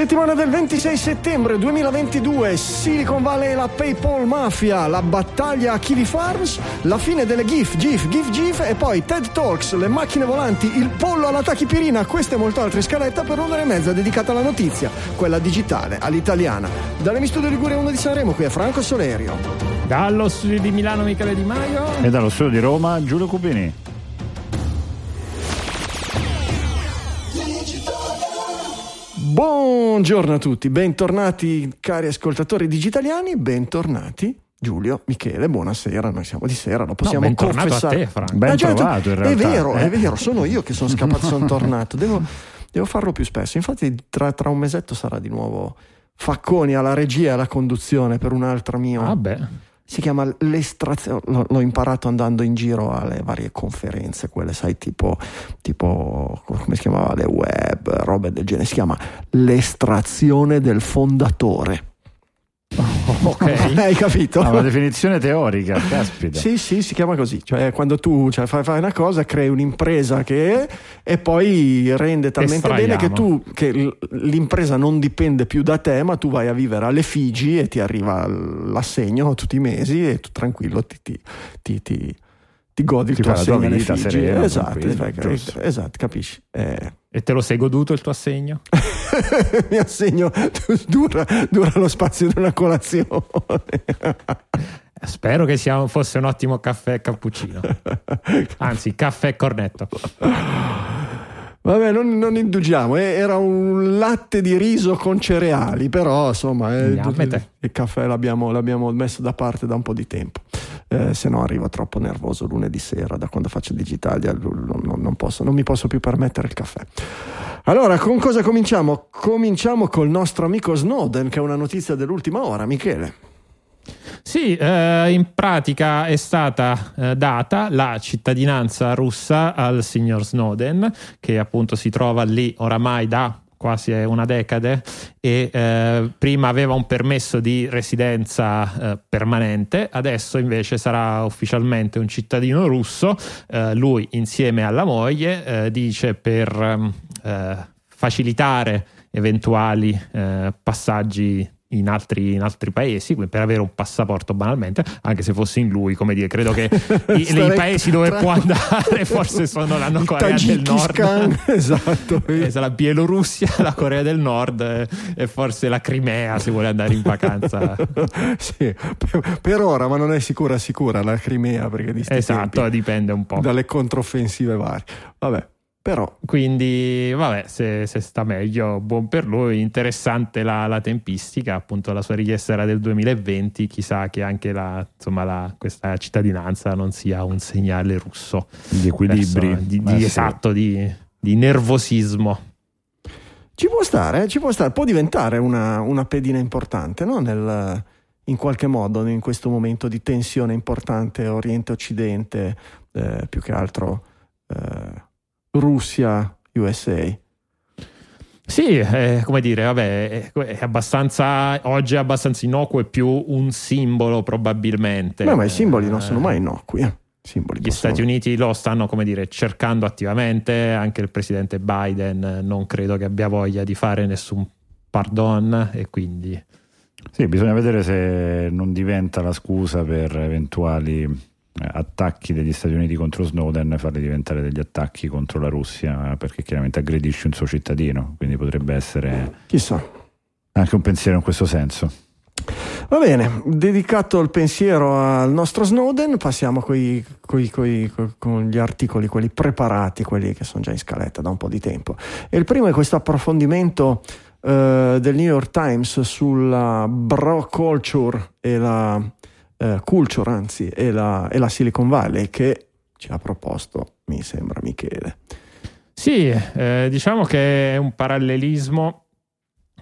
Settimana del 26 settembre 2022, Silicon Valley e la PayPal Mafia, la battaglia a Kiwi Farms, la fine delle GIF, GIF, GIF, GIF e poi TED Talks, le macchine volanti, il pollo alla tachipirina, queste e molto altre scaletta per un'ora e mezza dedicata alla notizia, quella digitale, all'italiana. Dalle Studio Liguria 1 di Sanremo, qui è Franco Solerio. Dallo studio di Milano Michele Di Maio. E dallo studio di Roma Giulio Cubini. Buongiorno a tutti, bentornati cari ascoltatori digitaliani, bentornati Giulio, Michele, buonasera, noi siamo di sera, lo possiamo no, confessare. a te. Ben Ah, già, trovato in realtà. È vero, eh. è vero, sono io che sono scappato, sono tornato, devo, devo farlo più spesso. Infatti tra, tra un mesetto sarà di nuovo Facconi alla regia e alla conduzione per un altro mio... Vabbè. Si chiama l'estrazione, l'ho, imparato andando in giro alle varie conferenze, quelle sai tipo, tipo, come si chiamava, le web, robe del genere, si chiama l'estrazione del fondatore. Ok. Hai capito? Ah, una definizione teorica, caspita. Sì, sì, si chiama così, cioè quando tu cioè, fai, fai una cosa, crei un'impresa che e poi rende talmente bene che tu che l'impresa non dipende più da te, ma tu vai a vivere alle Figi e ti arriva l'assegno tutti i mesi e tu tranquillo ti, ti, ti, ti- ti godi il tuo fai la tua assegno alle vita serena, esatto, giusto. esatto, capisci? Eh, E te lo sei goduto il tuo assegno? mi assegno dura, dura lo spazio di una colazione. Spero che sia, fosse un ottimo caffè e cappuccino. Anzi, caffè e cornetto. Vabbè, non, non indugiamo, eh, era un latte di riso con cereali, però insomma eh, il caffè l'abbiamo, l'abbiamo messo da parte da un po' di tempo, eh, se no arrivo troppo nervoso lunedì sera, da quando faccio Digitalia non, non- non posso- non mi posso più permettere il caffè. Allora, con cosa cominciamo? Cominciamo col nostro amico Snowden, che è una notizia dell'ultima ora, Michele. Sì, eh, in pratica è stata eh, data la cittadinanza russa al signor Snowden, che appunto si trova lì oramai da quasi una decade e eh, prima aveva un permesso di residenza eh, permanente, adesso invece sarà ufficialmente un cittadino russo, eh, lui insieme alla moglie eh, dice per eh, facilitare eventuali eh, passaggi in altri, in altri paesi per avere un passaporto banalmente anche se fossi in lui come dire credo che i, i paesi dove può andare forse sono la Corea del Nord esatto. eh, la Bielorussia, la Corea del Nord eh, e forse la Crimea se vuole andare in vacanza. sì, per, per ora, ma non è sicura sicura la Crimea perché di esatto, tempi, dipende un po'. dalle controffensive varie. Vabbè, però Quindi, vabbè, se, se sta meglio, buon per lui. Interessante la, la tempistica. Appunto, la sua richiesta era del 2020. Chissà che anche la, insomma, la- questa cittadinanza non sia un segnale russo. Gli equilibri. Verso- di, Eh, di- sì. esatto, di, di nervosismo. ci può stare, eh, ci può stare, può diventare una, una pedina importante, no? Nel- in qualche modo in questo momento di tensione importante Oriente-Occidente, eh, più che altro eh, Russia-USA. Sì, eh, come dire, vabbè, è, è abbastanza. Oggi è abbastanza innocuo, è più un simbolo, probabilmente. Beh, ma i simboli non Eh, sono mai innocui. eh. I simboli Gli possono- Stati Uniti lo stanno, come dire, cercando attivamente, anche il presidente Biden eh, non credo che abbia voglia di fare nessun pardon e quindi Sì, bisogna vedere se non diventa la scusa per eventuali eh, attacchi degli Stati Uniti contro Snowden farli diventare degli attacchi contro la Russia perché chiaramente aggredisce un suo cittadino, quindi potrebbe essere Chissà. anche un pensiero in questo senso. Va bene, dedicato il pensiero al nostro Snowden, passiamo coi- coi- coi- co- con gli articoli, quelli preparati, quelli che sono già in scaletta da un po' di tempo. E il primo è questo approfondimento eh, del New York Times sulla bro culture e la eh, culture, anzi, e la, e la Silicon Valley che ci ha proposto, mi sembra, Michele. Sì, eh, diciamo che è un parallelismo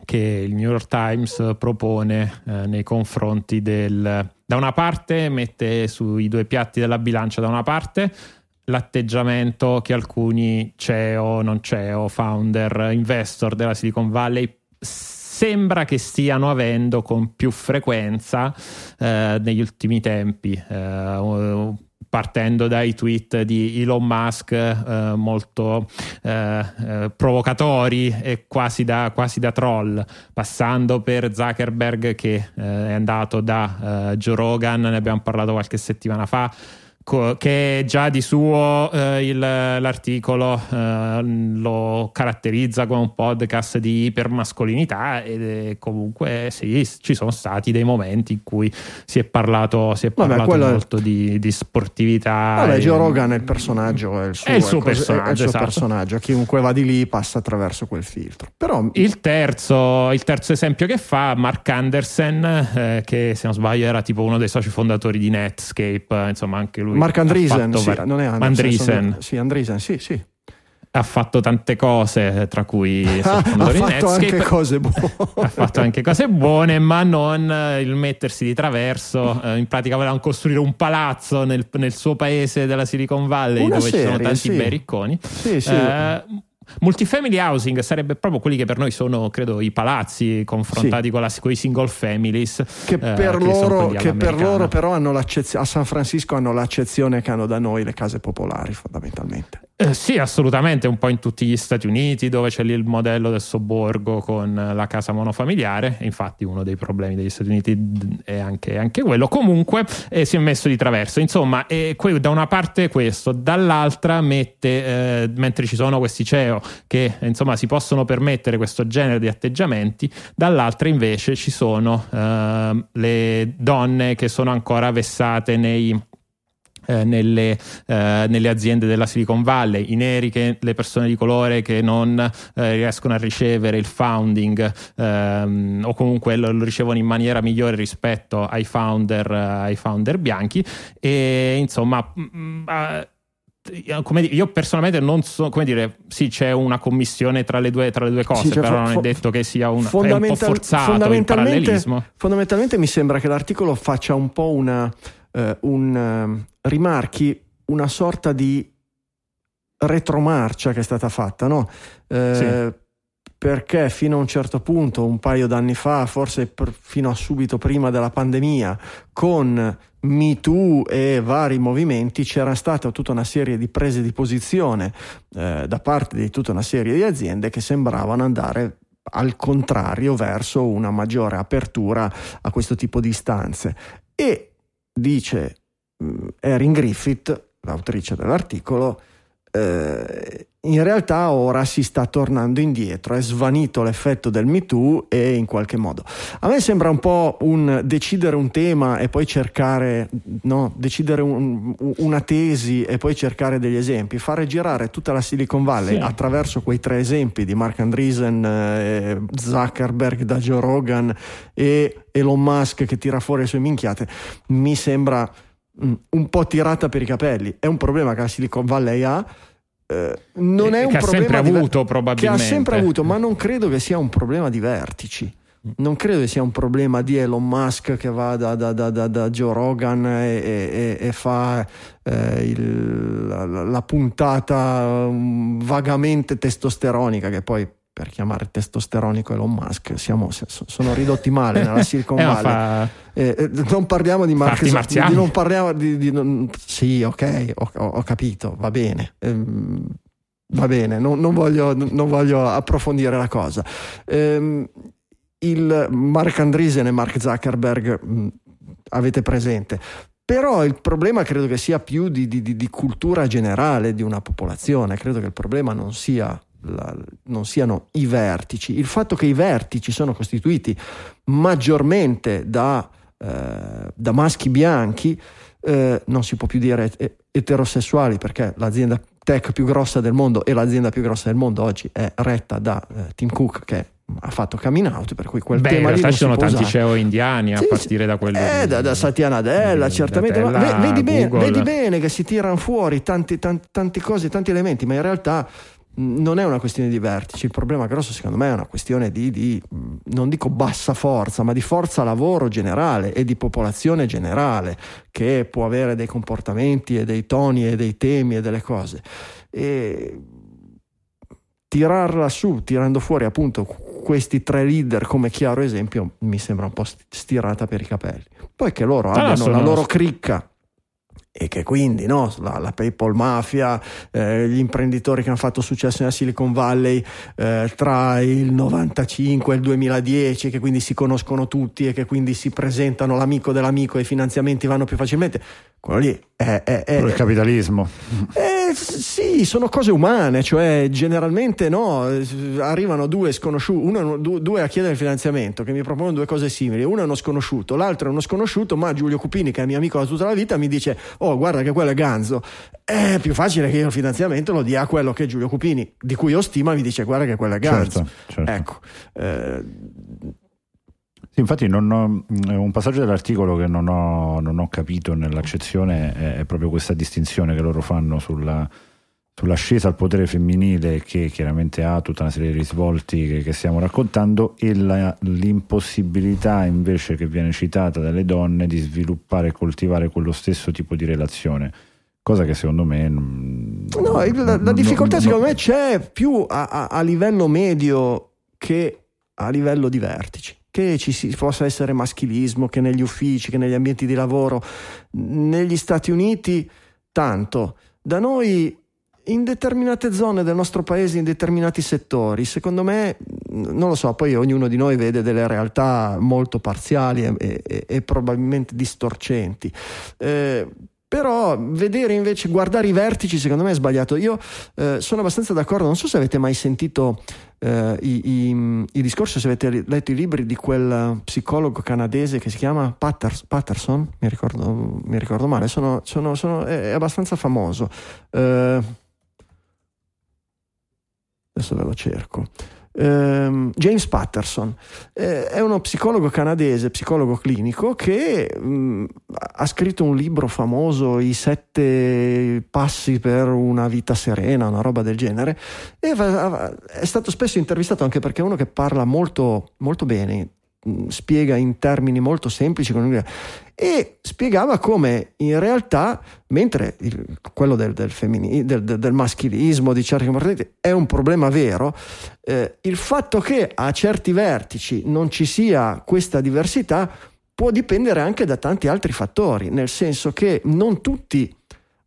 che il New York Times propone eh, nei confronti del... Da una parte mette sui due piatti della bilancia, da una parte l'atteggiamento che alcuni CEO, non CEO, founder, investor della Silicon Valley sembra che stiano avendo con più frequenza eh, negli ultimi tempi. Eh, partendo dai tweet di Elon Musk eh, molto eh, eh, provocatori e quasi da, quasi da, troll, passando per Zuckerberg che eh, è andato da eh, Joe Rogan, ne abbiamo parlato qualche settimana fa che già di suo eh, il, l'articolo eh, lo caratterizza come un podcast di ipermascolinità e comunque sì, ci sono stati dei momenti in cui si è parlato, si è parlato Vabbè, molto è... di, di, sportività. Vabbè, e... Joe Rogan è il personaggio, è il suo, è il suo, personaggio, è il suo esatto. personaggio, chiunque va di lì passa attraverso quel filtro. Però... Il, terzo, il terzo esempio che fa Mark Andersen, eh, che se non sbaglio era tipo uno dei soci fondatori di Netscape, insomma anche lui Mark Andreessen, sì, var- non è Anderson, Andreessen. Sì, Andreessen, sì, sì. Ha fatto tante cose, tra cui ha fatto anche cose buone. ha fatto anche cose buone, ma non eh, il mettersi di traverso. Eh, in pratica volevano costruire un palazzo nel, nel suo paese della Silicon Valley, Una dove serie, ci sono tanti sì. bei ricconi. Sì, sì. Eh, Multifamily housing sarebbe proprio quelli che per noi sono, credo, i palazzi confrontati sì. con, la, con, i single families. Che eh, per, eh, loro, che per loro, però hanno l'accezione, a San Francisco hanno l'accezione che hanno da noi le case popolari fondamentalmente. Eh, sì, assolutamente, un po' in tutti gli Stati Uniti dove c'è lì il modello del sobborgo con la casa monofamiliare, infatti uno dei problemi degli Stati Uniti è anche, anche quello, comunque eh, si è messo di traverso, insomma, eh, da una parte questo, dall'altra mette, eh, mentre ci sono questi CEO che insomma si possono permettere questo genere di atteggiamenti, dall'altra invece ci sono eh, le donne che sono ancora vessate nei eh, nelle, eh, nelle, aziende della Silicon Valley, i neri, che, le persone di colore che non eh, riescono a ricevere il founding ehm, o comunque lo, lo, ricevono in maniera migliore rispetto ai founder, ai founder bianchi. E insomma... Mh, mm, mm, come dire, io personalmente non so come dire, sì, c'è una commissione tra le due, tra le due cose, sì, cioè, però fo- non è detto che sia un, fondamental- un po' forzato fondamentalmente, fondamentalmente mi sembra che l'articolo faccia un po' una eh, un, uh, rimarchi una sorta di retromarcia che è stata fatta, no? Eh, sì. Perché fino a un certo punto, un paio d'anni fa, forse per, fino a subito prima della pandemia, con Me Too e vari movimenti c'era stata tutta una serie di prese di posizione eh, da parte di tutta una serie di aziende che sembravano andare al contrario verso una maggiore apertura a questo tipo di istanze. E dice mm, Erin Griffith, l'autrice dell'articolo, eh, in realtà ora si sta tornando indietro, è svanito l'effetto del Me Too e in qualche modo. A me sembra un po' un decidere un tema e poi cercare, no, decidere un, una tesi e poi cercare degli esempi, fare girare tutta la Silicon Valley sì. attraverso quei tre esempi di Mark Andreessen, eh, Zuckerberg da Joe Rogan e Elon Musk che tira fuori le sue minchiate, mi sembra mm, un po' tirata per i capelli. È un problema che la Silicon Valley ha eh, non è un che problema ha sempre avuto, probabilmente. Che ha sempre avuto, ma non credo che sia un problema di vertici. Non credo che sia un problema di Elon Musk che va da, da, da, da Joe Rogan e, e, e fa eh, il, la, la, puntata um, vagamente testosteronica, che poi per chiamare testosteronico Elon Musk siamo, sono ridotti male nella Silicon eh, Valley. Fa... Eh, eh, non parliamo di Mark Zuckerberg. Non parliamo di, di non... Sì, ok, ho, ho, capito, va bene. Ehm, va bene, non, non, voglio, non, voglio, approfondire la cosa. Ehm, il Mark Andreessen e Mark Zuckerberg mh, avete presente. Però il problema credo che sia più di, di, di cultura generale di una popolazione. Credo che il problema non sia la, non siano i vertici. Il fatto che i vertici sono costituiti maggiormente da, eh, da maschi bianchi, eh, non si può più dire eterosessuali perché l'azienda tech più grossa del mondo e l'azienda più grossa del mondo oggi è retta da eh, Tim Cook che ha fatto coming out per cui quel Beh, tema in realtà ci sono tanti usare. CEO indiani a partire da quello eh, di, da, da Satya Nadella certamente Datella, ma vedi, bene, vedi, bene, che si tirano fuori tanti, tanti, tante cose tanti elementi ma in realtà non è una questione di vertici, il problema grosso secondo me è una questione di, di, non dico bassa forza, ma di forza lavoro generale e di popolazione generale che può avere dei comportamenti e dei toni e dei temi e delle cose. E tirarla su, tirando fuori appunto questi tre leader come chiaro esempio mi sembra un po' stirata per i capelli. Poi che loro Ah, abbiano la loro cricca e che quindi no, la, la PayPal mafia, eh, gli imprenditori che hanno fatto successo nella Silicon Valley eh, tra il 95 e il 2010, che quindi si conoscono tutti e che quindi si presentano l'amico dell'amico e i finanziamenti vanno più facilmente, quello lì è, è- è- il capitalismo. eh, sì, sono cose umane, cioè generalmente no, arrivano due sconosciuti, uno, du- due a chiedere il finanziamento che mi propongono due cose simili, uno è uno sconosciuto, l'altro è uno sconosciuto, ma Giulio Cupini che è mio amico da tutta la vita mi dice "Oh, guarda che quello è ganzo". È più facile che io il finanziamento lo dia a quello che Giulio Cupini, di cui ho stima, mi dice "Guarda che quello è ganzo". Certo, certo. Ecco. eh, Sì, infatti non ho- è un passaggio dell'articolo che non ho, non ho capito nell'accezione è, è proprio questa distinzione che loro fanno sulla, sull'ascesa al potere femminile che chiaramente ha tutta una serie di risvolti che, che stiamo raccontando e la- l'impossibilità invece che viene citata dalle donne di sviluppare e coltivare quello stesso tipo di relazione. Cosa che secondo me... non- No, il- la, la non- difficoltà non- secondo me c'è più a, a- a livello medio che a livello di vertici. Che ci si, possa essere maschilismo, che negli uffici, che negli ambienti di lavoro. Negli Stati Uniti tanto. Da noi in determinate zone del nostro paese, in determinati settori, secondo me, non lo so, poi ognuno di noi vede delle realtà molto parziali e, e- e probabilmente distorcenti. Eh, però vedere invece, guardare i vertici, secondo me è sbagliato. Io eh, sono abbastanza d'accordo, non so se avete mai sentito eh, i, i- i discorsi, se avete letto i libri di quel psicologo canadese che si chiama Patters- Patterson, mi ricordo, mi ricordo male, sono- sono- sono- è, è abbastanza famoso. Eh, adesso ve lo cerco. Ehm, James Patterson eh, è uno psicologo canadese, psicologo clinico, che mh, ha scritto un libro famoso, I sette passi per una vita serena, una roba del genere, e è stato spesso intervistato anche perché è uno che parla molto, molto bene, mh, spiega in termini molto semplici e spiegava come in realtà, mentre il- quello del, del, del- del- del maschilismo, di certi comportamenti, è un problema vero, eh, il fatto che a certi vertici non ci sia questa diversità può dipendere anche da tanti altri fattori, nel senso che non tutti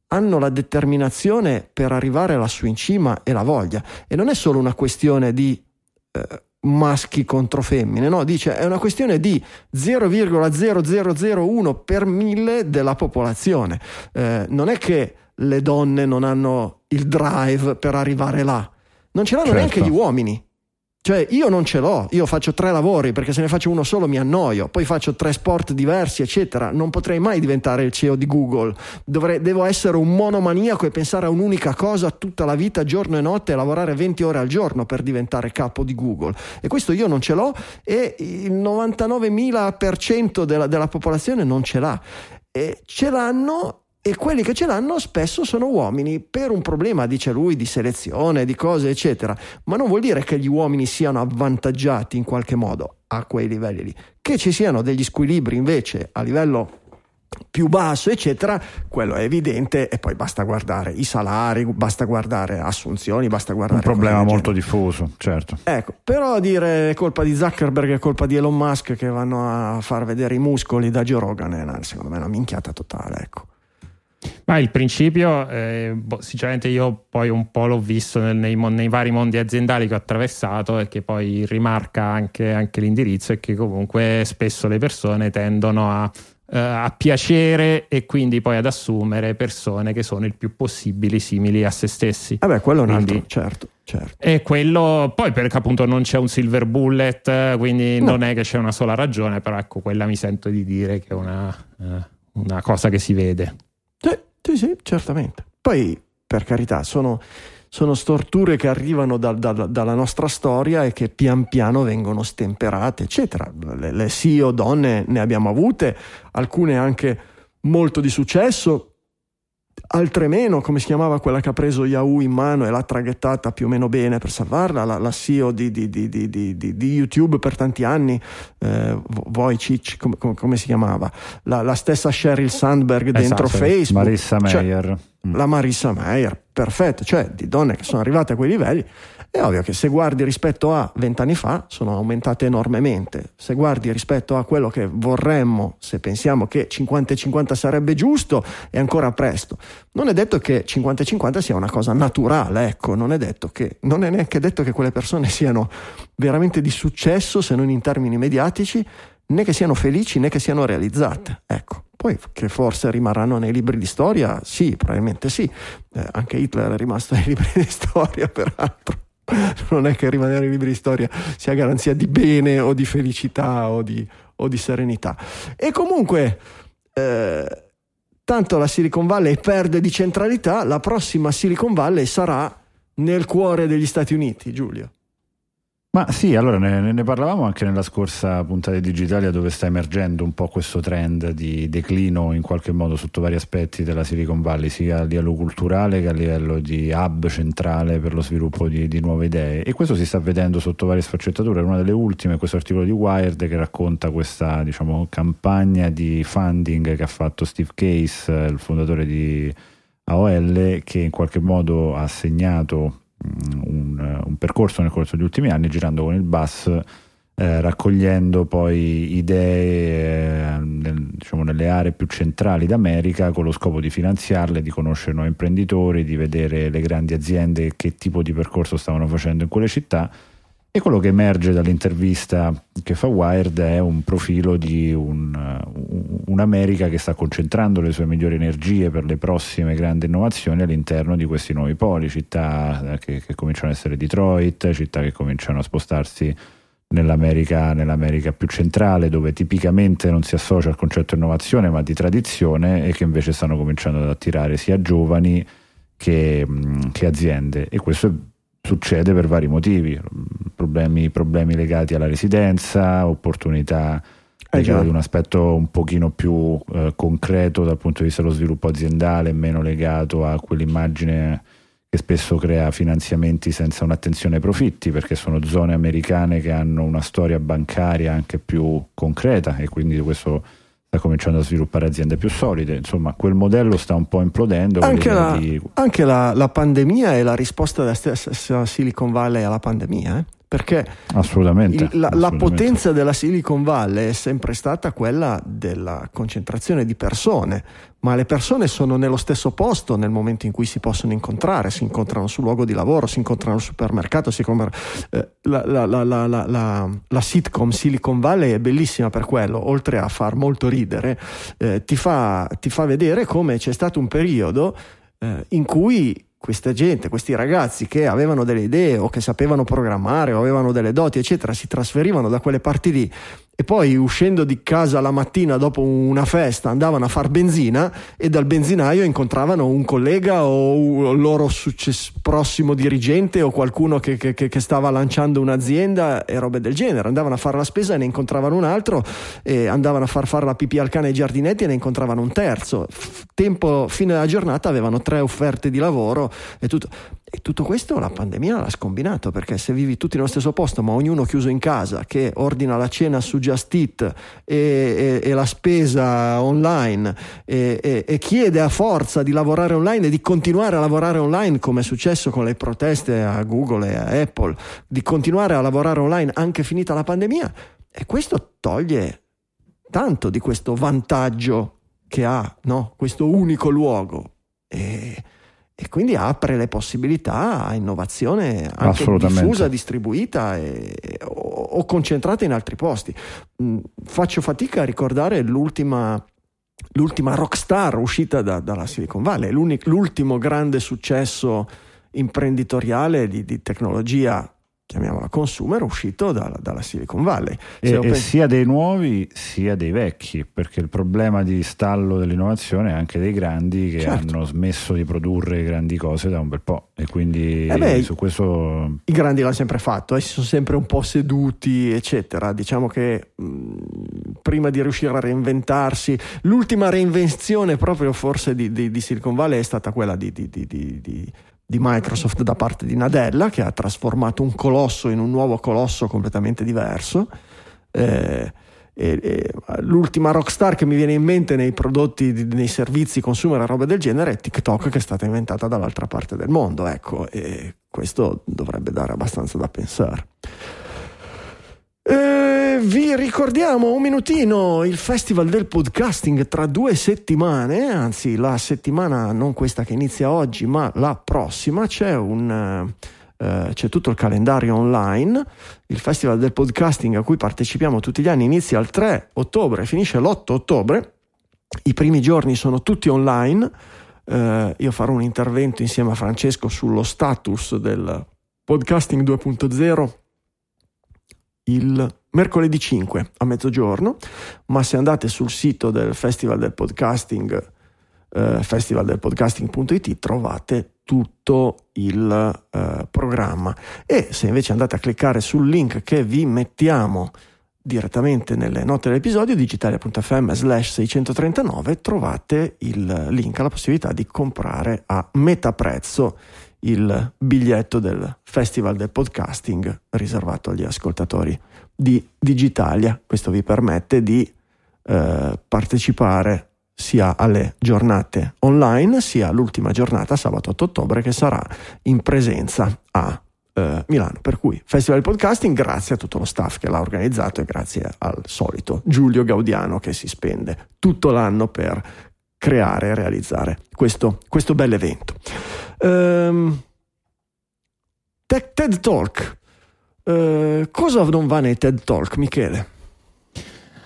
hanno la determinazione per arrivare lassù in cima e la voglia. E non è solo una questione di eh, maschi contro femmine, no, dice è una questione di 0,0001 per mille della popolazione. Eh, non è che le donne non hanno il drive per arrivare là, non ce l'hanno Certo. neanche gli uomini. Cioè, io non ce l'ho, io faccio tre lavori perché se ne faccio uno solo mi annoio, poi faccio tre sport diversi, eccetera. Non potrei mai diventare il CEO di Google. Dovrei- devo essere un monomaniaco e pensare a un'unica cosa tutta la vita, giorno e notte, e lavorare 20 ore al giorno per diventare capo di Google. E questo io non ce l'ho e il 99.000% della, della popolazione non ce l'ha. E ce l'hanno e quelli che ce l'hanno spesso sono uomini per un problema, dice lui, di selezione, di cose, eccetera. Ma non vuol dire che gli uomini siano avvantaggiati in qualche modo a quei livelli lì. Che ci siano degli squilibri invece a livello più basso, eccetera, quello è evidente e poi basta guardare i salari, basta guardare assunzioni, basta un guardare... problema cose del molto diffuso, certo. Ecco, però dire colpa di Zuckerberg, è colpa di Elon Musk che vanno a far vedere i muscoli da Joe Rogan è una- secondo me è una minchiata totale, ecco. Ma il principio, eh, boh, sinceramente io poi un po' l'ho visto nel- nei, nei vari mondi aziendali che ho attraversato e che poi rimarca anche, anche l'indirizzo è che comunque spesso le persone tendono a, eh, a piacere e quindi poi ad assumere persone che sono il più possibile simili a se stessi. Vabbè, quello è un altro, certo, certo. E quello poi perché appunto non c'è un silver bullet, eh, quindi No. non è che c'è una sola ragione, però ecco, quella mi sento di dire che è una, eh, una cosa che si vede. Sì, sì, sì, certamente. Poi, per carità, sono, sono storture che arrivano da- da- dalla nostra storia e che pian piano vengono stemperate, eccetera. Le, le CEO donne ne abbiamo avute, alcune anche molto di successo, altre meno, come si chiamava quella che ha preso Yahoo in mano e l'ha traghettata più o meno bene per salvarla, la, la CEO di, di- di- di- di- di- di YouTube per tanti anni, eh, Vo- Wojcik, come, come- si chiamava? La, la stessa Sheryl Sandberg dentro Esatto, Facebook. Marissa Cioè, Meyer. mm. La Marissa Meyer, perfetto, cioè di donne che sono arrivate a quei livelli. È ovvio che se guardi rispetto a vent'anni fa sono aumentate enormemente. Se guardi rispetto a quello che vorremmo, se pensiamo che 50-50 sarebbe giusto, è ancora presto. Non è detto che 50-50 sia una cosa naturale, ecco, non è, detto che, non è neanche detto che quelle persone siano veramente di successo, se non in termini mediatici, né che siano felici né che siano realizzate. Ecco. Poi che forse rimarranno nei libri di storia, sì, probabilmente sì. Eh, anche Hitler è rimasto nei libri di storia, peraltro. Non è che rimanere nei libri di storia sia garanzia di bene o di felicità o di, o di serenità. E comunque, eh, tanto la Silicon Valley perde di centralità, la prossima Silicon Valley sarà nel cuore degli Stati Uniti, Giulio. Ma sì, allora ne, ne, parlavamo anche nella scorsa puntata di Digitalia dove sta emergendo un po' questo trend di declino in qualche modo sotto vari aspetti della Silicon Valley, sia a livello culturale che a livello di hub centrale per lo sviluppo di, di nuove idee e questo si sta vedendo sotto varie sfaccettature. Una delle ultime è questo articolo di Wired che racconta questa diciamo, campagna di funding che ha fatto Steve Case, il fondatore di AOL, che in qualche modo ha segnato un, un, percorso nel corso degli ultimi anni girando con il bus eh, raccogliendo poi idee eh, nel, diciamo, nelle aree più centrali d'America con lo scopo di finanziarle, di conoscere nuovi imprenditori, di vedere le grandi aziende che tipo di percorso stavano facendo in quelle città e quello che emerge dall'intervista che fa Wired è un profilo di un, un'America che sta concentrando le sue migliori energie per le prossime grandi innovazioni all'interno di questi nuovi poli, città che, che cominciano ad essere Detroit, città che cominciano a spostarsi nell'America, nell'America, più centrale, dove tipicamente non si associa al concetto innovazione ma di tradizione e che invece stanno cominciando ad attirare sia giovani che, che aziende. E questo è succede per vari motivi, problemi, problemi legati alla residenza, opportunità eh, legate ad un aspetto un pochino più eh, concreto dal punto di vista dello sviluppo aziendale, meno legato a quell'immagine che spesso crea finanziamenti senza un'attenzione ai profitti, perché sono zone americane che hanno una storia bancaria anche più concreta e quindi questo sta cominciando a sviluppare aziende più solide, insomma quel modello sta un po' implodendo. Anche, la, di... anche la, la, pandemia è la risposta della stessa Silicon Valley alla pandemia. Eh? Perché assolutamente, il, la, assolutamente. la, potenza della Silicon Valley è sempre stata quella della concentrazione di persone, ma le persone sono nello stesso posto nel momento in cui si possono incontrare, si incontrano sul luogo di lavoro, si incontrano al supermercato, si incontrano, eh, la, la, la, sitcom Silicon Valley è bellissima per quello, oltre a far molto ridere, eh, ti, fa, ti, fa, vedere come c'è stato un periodo eh, in cui questa gente, questi ragazzi che avevano delle idee o che sapevano programmare o avevano delle doti, eccetera, si trasferivano da quelle parti lì e poi uscendo di casa la mattina dopo una festa andavano a far benzina e dal benzinaio incontravano un collega o il loro success- prossimo dirigente o qualcuno che, che, che, stava lanciando un'azienda e robe del genere. Andavano a fare la spesa e ne incontravano un altro andavano a far fare la pipì al cane ai giardinetti e ne incontravano un terzo. Tempo, fine della giornata avevano tre offerte di lavoro e tutto. E tutto questo la pandemia l'ha scombinato perché se vivi tutti nello stesso posto ma ognuno chiuso in casa che ordina la cena su Just Eat e, e, e la spesa online e, e, chiede a forza di lavorare online e di continuare a lavorare online come è successo con le proteste a Google e a Apple, di continuare a lavorare online anche finita la pandemia e questo toglie tanto di questo vantaggio che ha no? questo unico luogo. E, e quindi apre le possibilità a innovazione anche diffusa, distribuita e, o, o, concentrata in altri posti. Mm, faccio fatica a ricordare l'ultima, l'ultima rockstar uscita da, dalla Silicon Valley, l'ultimo grande successo imprenditoriale di, di tecnologia chiamiamola consumer, uscito da, dalla Silicon Valley. E, e sia dei nuovi sia dei vecchi, perché il problema di stallo dell'innovazione è anche dei grandi che certo. hanno smesso di produrre grandi cose da un bel po'. E quindi eh beh, su questo... I grandi l'hanno sempre fatto, eh, si sono sempre un po' seduti, eccetera. Diciamo che mh, mm, prima di riuscire a reinventarsi, l'ultima reinvenzione proprio forse di, di, di Silicon Valley è stata quella di, di di Microsoft da parte di Nadella che ha trasformato un colosso in un nuovo colosso completamente diverso eh, e, e, l'ultima rockstar che mi viene in mente nei prodotti, nei servizi consumer e roba del genere è TikTok che è stata inventata dall'altra parte del mondo, ecco, e questo dovrebbe dare abbastanza da pensare. Eh, vi ricordiamo un minutino il festival del podcasting tra due settimane, anzi la settimana non questa che inizia oggi, ma la prossima c'è un eh, c'è tutto il calendario online. Il Festival del Podcasting a cui partecipiamo tutti gli anni inizia il 3 ottobre finisce l'8 ottobre. I primi giorni sono tutti online. Eh, io farò un intervento insieme a Francesco sullo status del podcasting 2.0 il mercoledì 5 a mezzogiorno, ma se andate sul sito del Festival del Podcasting, eh, festivaldelpodcasting.it, trovate tutto il eh, programma. E se invece andate a cliccare sul link che vi mettiamo direttamente nelle note dell'episodio digitalia.fm slash 639 trovate il link alla possibilità di comprare a metà prezzo il biglietto del Festival del Podcasting riservato agli ascoltatori di Digitalia. Questo vi permette di eh, partecipare sia alle giornate online sia all'ultima giornata sabato 8 ottobre che sarà in presenza a eh, Milano. Per cui Festival Podcasting grazie a tutto lo staff che l'ha organizzato e grazie al solito Giulio Gaudiano che si spende tutto l'anno per creare e realizzare questo, questo bel evento. Um, TED Talk. Uh, cosa non va nei TED Talk, Michele?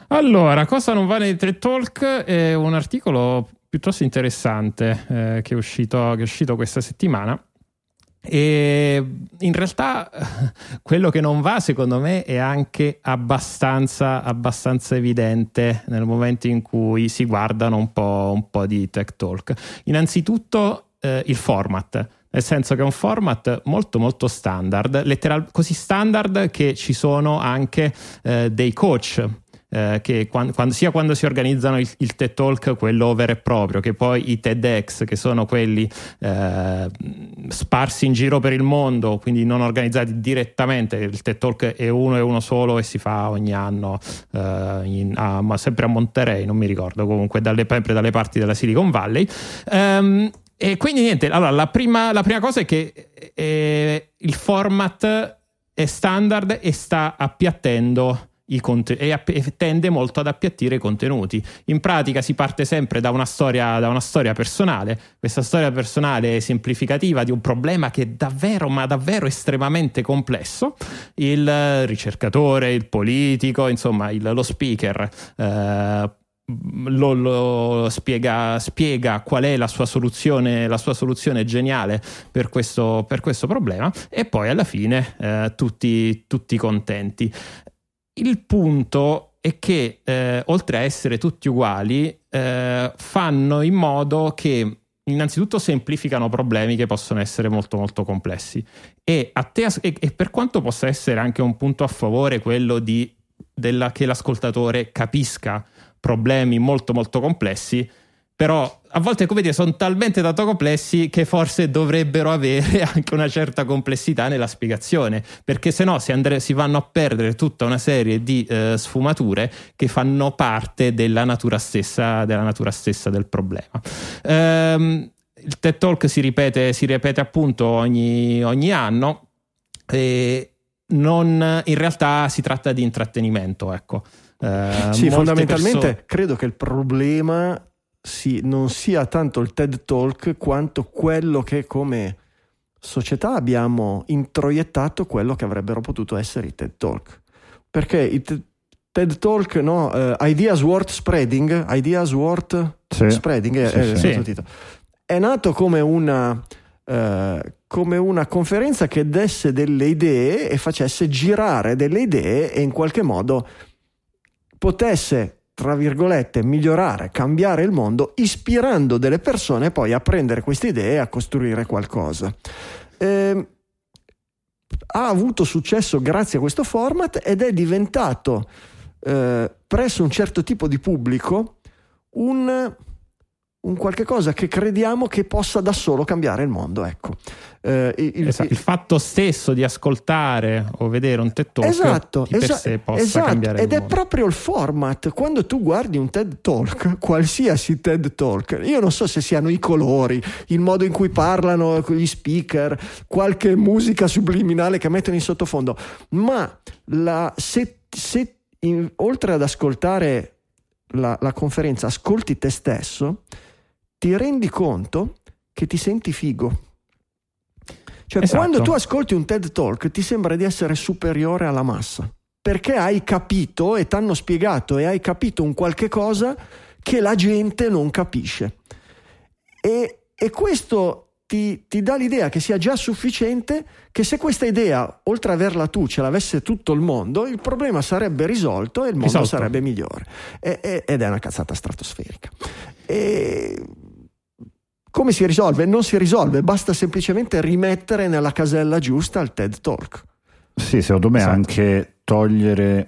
Allora, cosa non va nei TED Talk è un articolo piuttosto interessante eh, che, è uscito, che è uscito questa settimana. E in realtà quello che non va, secondo me, è anche abbastanza, abbastanza evidente nel momento in cui si guardano un po', un po di tech talk. Innanzitutto eh, il format nel senso che è un format molto molto standard, letteral, così standard che ci sono anche eh, dei coach eh, che quando, quando, sia quando si organizzano il, il, TED Talk, quello vero e proprio, che poi i TEDx, che sono quelli eh, sparsi in giro per il mondo, quindi non organizzati direttamente, il TED Talk è uno e uno solo e si fa ogni anno, eh, in, a, ma sempre a Monterey, non mi ricordo, comunque dalle, sempre dalle parti della Silicon Valley. Um, e quindi niente, allora la prima, la prima cosa è che eh, il format è standard e sta appiattendo Conten- e, app- e, tende molto ad appiattire i contenuti. In pratica si parte sempre da una, storia, da una storia personale, questa storia personale semplificativa di un problema che è davvero, ma davvero estremamente complesso. Il ricercatore, il politico, insomma, il, lo speaker. Eh, lo, lo spiega, spiega, qual è la sua soluzione, la sua soluzione geniale per questo, per questo problema e poi alla fine eh, tutti, tutti contenti. Il punto è che eh, oltre a essere tutti uguali, eh, fanno in modo che innanzitutto semplificano problemi che possono essere molto molto complessi e, te, e, e per quanto possa essere anche un punto a favore quello di, della, che l'ascoltatore capisca problemi molto molto complessi, però a volte come dire sono talmente tanto complessi che forse dovrebbero avere anche una certa complessità nella spiegazione perché se no si, andre- si vanno a perdere tutta una serie di eh, sfumature che fanno parte della natura stessa, della natura stessa del problema. Ehm, il TED Talk si ripete, si ripete appunto ogni, ogni anno e non, in realtà si tratta di intrattenimento ecco Uh, sì, fondamentalmente persone... credo che il problema sì, non sia tanto il TED Talk quanto quello che come società abbiamo introiettato quello che avrebbero potuto essere i TED Talk. Perché i t- TED Talk, no, uh, Ideas Worth Spreading, Ideas Worth sì. Spreading è, sì, è, sì. è, nato come una, uh, come una conferenza che desse delle idee e facesse girare delle idee e in qualche modo potesse tra virgolette, migliorare, cambiare il mondo, ispirando delle persone poi a prendere queste idee e a costruire qualcosa. Eh, ha avuto successo grazie a questo format ed è diventato eh, presso un certo tipo di pubblico un, un qualche cosa che crediamo che possa da solo cambiare il mondo. Ecco. Eh, il, esatto. il, fatto stesso di ascoltare o vedere un TED Talk esatto, di per esatto, sé possa esatto. cambiare ed il è mondo. proprio il format quando tu guardi un TED Talk qualsiasi TED Talk io non so se siano i colori il modo in cui parlano gli speaker qualche musica subliminale che mettono in sottofondo ma la, se, se in, oltre ad ascoltare la, la conferenza ascolti te stesso ti rendi conto che ti senti figo cioè, Esatto. quando tu ascolti un TED Talk ti sembra di essere superiore alla massa, perché hai capito e ti hanno spiegato e hai capito un qualche cosa che la gente non capisce. E, e questo ti, ti dà l'idea che sia già sufficiente, che se questa idea, oltre ad averla tu, ce l'avesse tutto il mondo, il problema sarebbe risolto e il mondo Risolto. sarebbe migliore. E- e- ed è una cazzata stratosferica. E come si risolve? Non si risolve, basta semplicemente rimettere nella casella giusta il TED Talk. Sì, secondo me Esatto. anche togliere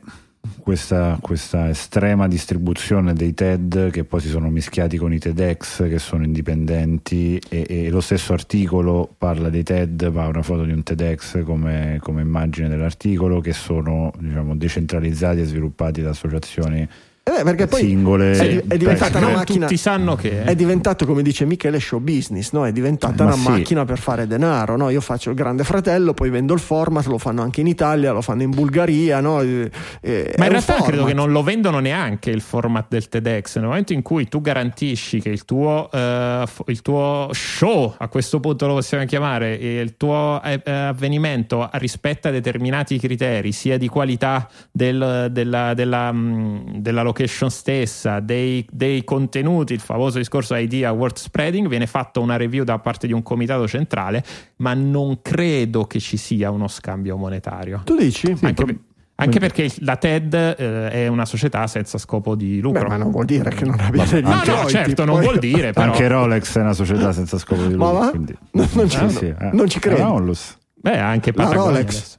questa, questa estrema distribuzione dei TED che poi si sono mischiati con i TEDx che sono indipendenti e, e lo stesso articolo parla dei TED ma ha una foto di un TEDx come, come immagine dell'articolo che sono diciamo, decentralizzati e sviluppati da associazioni Eh, perché poi singole. è, è diventata una macchina. Tutti sanno che È diventato, come dice Michele, show business, no? È diventata Ma una sì. macchina per fare denaro, no? Io faccio il grande fratello, poi vendo il format, lo fanno anche in Italia, lo fanno in Bulgaria, no? E- e- Ma è in realtà credo format. che non lo vendono neanche il format del TEDx. Nel momento in cui tu garantisci che il tuo, eh, il tuo show, a questo punto lo possiamo chiamare, il tuo eh, eh, avvenimento rispetta determinati criteri, sia di qualità del- della, della, mh, della location stessa, dei, dei contenuti, il famoso discorso idea word spreading, viene fatta una review da parte di un comitato centrale, ma non credo che ci sia uno scambio monetario. Tu dici? Anche, pro- per- anche perché la TED eh, è una società senza scopo di lucro. Beh, ma non vuol dire che non abbia degli no, no, certo, non vuol dire, però. Anche Rolex è una società senza scopo di Ma lucro. va? quindi- No, non ci- Sì, sì, eh. non ci credo. La Onlus. Beh, anche La Patagonia Rolex. adesso.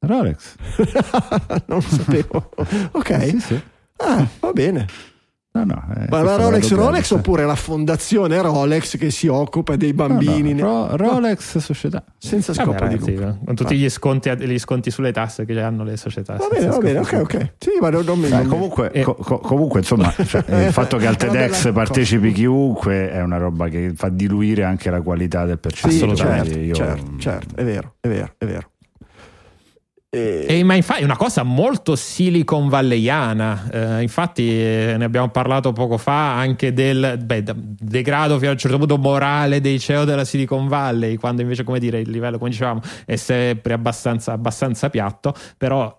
Rolex. non sapevo. Ok. Sì, sì. Ah, va bene. No, no, eh, Ma la Rolex Rolex bene. oppure la fondazione Rolex che si occupa dei No, no, bambini Ro- Rolex società. senza Vabbè, scopo di ragazzi, lucro. con tutti gli sconti, gli sconti sulle tasse che hanno le società. Va bene, va bene, di ok, ok. Sì, ma non, non mi Eh, comunque, Eh. co- co- comunque, insomma, cioè, il fatto che al TEDx bella partecipi chiunque è una roba che fa diluire anche la qualità del Sì, percepito. Assolutamente. certo, Io- certo, certo, è vero, è vero, è vero. E- E, ma infatti è una cosa molto Silicon Valleyana. Eh, infatti, eh, ne abbiamo parlato poco fa anche del beh, degrado fino a un certo punto morale dei CEO della Silicon Valley, quando invece, come dire, il livello, come dicevamo, è sempre abbastanza, abbastanza piatto. Però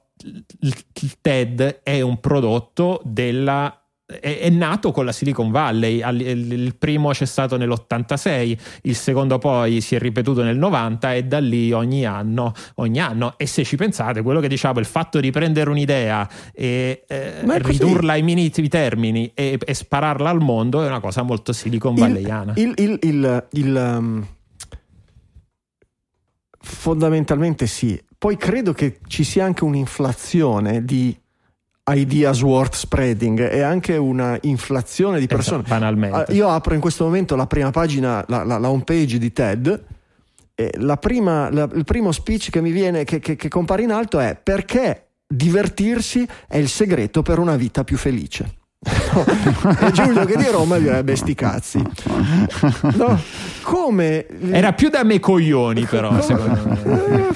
il TED è un prodotto della. È, è nato con la Silicon Valley. Al- Il, primo c'è stato nell'86, il secondo poi si è ripetuto nel 90 e da lì ogni anno ogni anno. E se ci pensate, quello che diciamo, il fatto di prendere un'idea e eh, ridurla ai minimi termini e, e spararla al mondo è una cosa molto Silicon Valleyana. il, il, il, il, um, fondamentalmente sì. Poi credo che ci sia anche un'inflazione di ideas worth spreading e anche una inflazione di persone. Esatto, Io apro in questo momento la prima pagina, la, la, la home page di TED. E la prima, la- il primo speech che mi viene, che, che- che compare in alto è perché divertirsi è il segreto per una vita più felice. E Giulio che di Roma direbbe sti cazzi. No? Come Era più da me coglioni, però, Come- secondo me.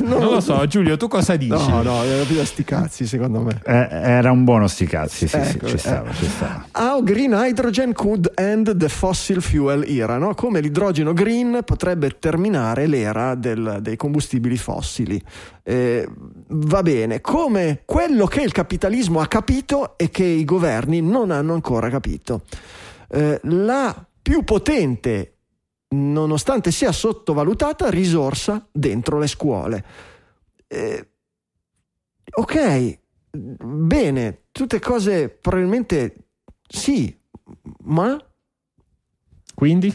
No, Non lo so, Giulio, tu cosa dici? No, no, era più da sti cazzi, secondo me. Eh, era un buono sti cazzi, sì, Ecco, sì, ci stava, eh. ci stava. How green hydrogen could end the fossil fuel era, no? Come l'idrogeno green potrebbe terminare l'era del- dei combustibili fossili. Eh, va bene, come quello che il capitalismo ha capito e che i governi non hanno ancora capito. Eh, la più potente, nonostante sia sottovalutata, risorsa dentro le scuole. Eh, ok, bene, tutte cose probabilmente sì, ma Quindi?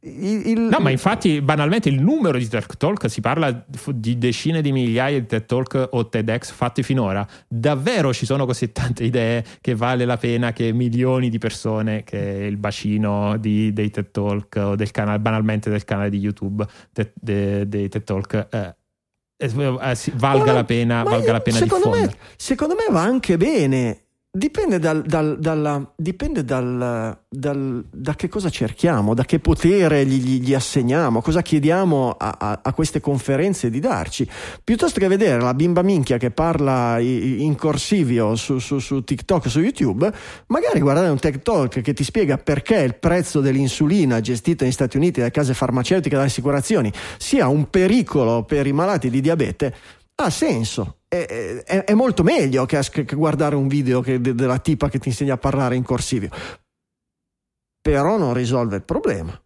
Il- il- No, ma infatti, banalmente, il numero di TED Talk si parla di decine di migliaia di TED Talk o TEDx fatti finora. Davvero ci sono così tante idee che vale la pena che milioni di persone, che il bacino di- dei TED Talk o del canale, banalmente del canale di YouTube te- de- dei TED Talk, eh, eh, eh, valga la pena, valga io- la pena secondo diffondere. me, secondo me va anche bene. Dipende, dal, dal- dalla- dipende dal- da che cosa cerchiamo, da che potere gli, gli- gli assegniamo, cosa chiediamo a, a- a queste conferenze di darci. Piuttosto che vedere la bimba minchia che parla in corsivio su, su- su TikTok, su YouTube, magari guardare un talk che ti spiega perché il prezzo dell'insulina gestita negli Stati Uniti dalle case farmaceutiche e dalle assicurazioni sia un pericolo per i malati di diabete, ha senso. È, è- è molto meglio che, che guardare un video che- de- della tipa che ti insegna a parlare in corsivio. Però non risolve il problema.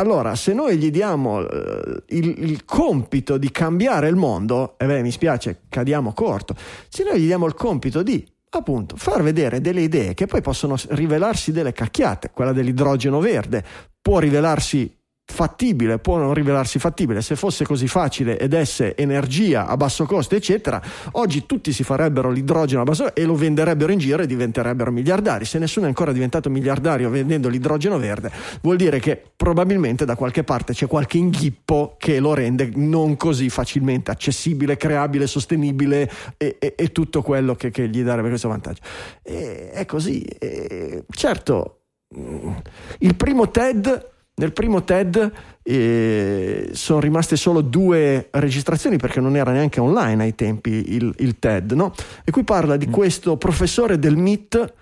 Allora, se noi gli diamo eh, il, il compito di cambiare il mondo, e beh, mi spiace, cadiamo corto. Se noi gli diamo il compito di appunto far vedere delle idee che poi possono rivelarsi delle cacchiate, quella dell'idrogeno verde può rivelarsi fattibile, può non rivelarsi fattibile. Se fosse così facile ed esse energia a basso costo, eccetera, oggi tutti si farebbero l'idrogeno a basso e lo venderebbero in giro e diventerebbero miliardari. Se nessuno è ancora diventato miliardario vendendo l'idrogeno verde, vuol dire che probabilmente da qualche parte c'è qualche inghippo che lo rende non così facilmente accessibile, creabile, sostenibile e, e- e tutto quello che, che gli darebbe questo vantaggio. E- è così. E certo, il primo TED nel primo TED eh, sono rimaste solo due registrazioni perché non era neanche online ai tempi il, il TED, no? E qui parla di questo professore del MIT